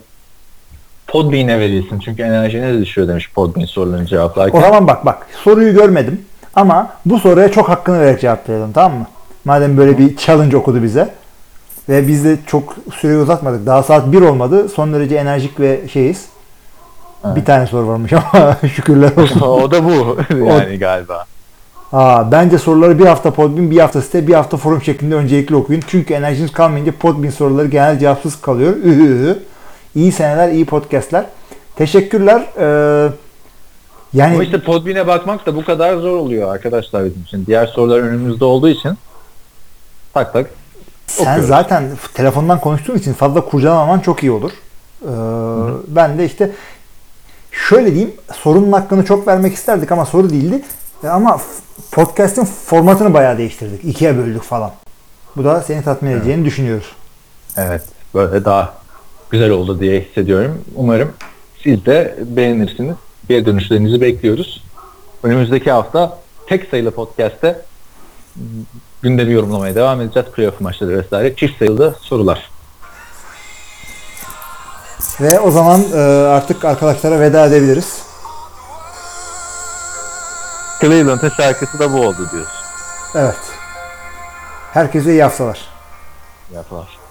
Podbean'e verilsin. Çünkü enerjiniz düşüyor demiş Podbean sorularını O cevaplarken. zaman bak bak soruyu görmedim ama bu soruya çok hakkını vererek cevap verelim tamam mı? Madem böyle bir challenge okudu bize ve biz de çok süreyi uzatmadık. Daha saat 1 olmadı. Son derece enerjik ve şeyiz. Evet. Bir tane soru varmış ama şükürler olsun. o da bu yani galiba. Aa, bence soruları bir hafta Podbean, bir hafta site, bir hafta forum şeklinde öncelikli okuyun. Çünkü enerjiniz kalmayınca Podbean soruları genel cevapsız kalıyor. İyi seneler, iyi podcastler. Teşekkürler. Ee, yani Ama işte Podbean'e bakmak da bu kadar zor oluyor arkadaşlar bizim için. Diğer sorular önümüzde olduğu için tak tak sen okuyoruz. zaten telefondan konuştuğun için fazla kurcalamaman çok iyi olur. Ee, ben de işte şöyle diyeyim sorunun hakkını çok vermek isterdik ama soru değildi. E, Ama podcast'in formatını bayağı değiştirdik. İkiye böldük falan. Bu da seni tatmin edeceğini düşünüyoruz. Evet, böyle daha güzel oldu diye hissediyorum. Umarım siz de beğenirsiniz. Geri dönüşlerinizi bekliyoruz. Önümüzdeki hafta tek sayılı podcast'te gündemi yorumlamaya devam edeceğiz. Playoff maçları vesaire. Çift sayılı sorular. Ve o zaman e, artık arkadaşlara veda edebiliriz. Cleveland'ın şarkısı da bu oldu diyoruz. Evet. Herkese iyi haftalar. Yapar.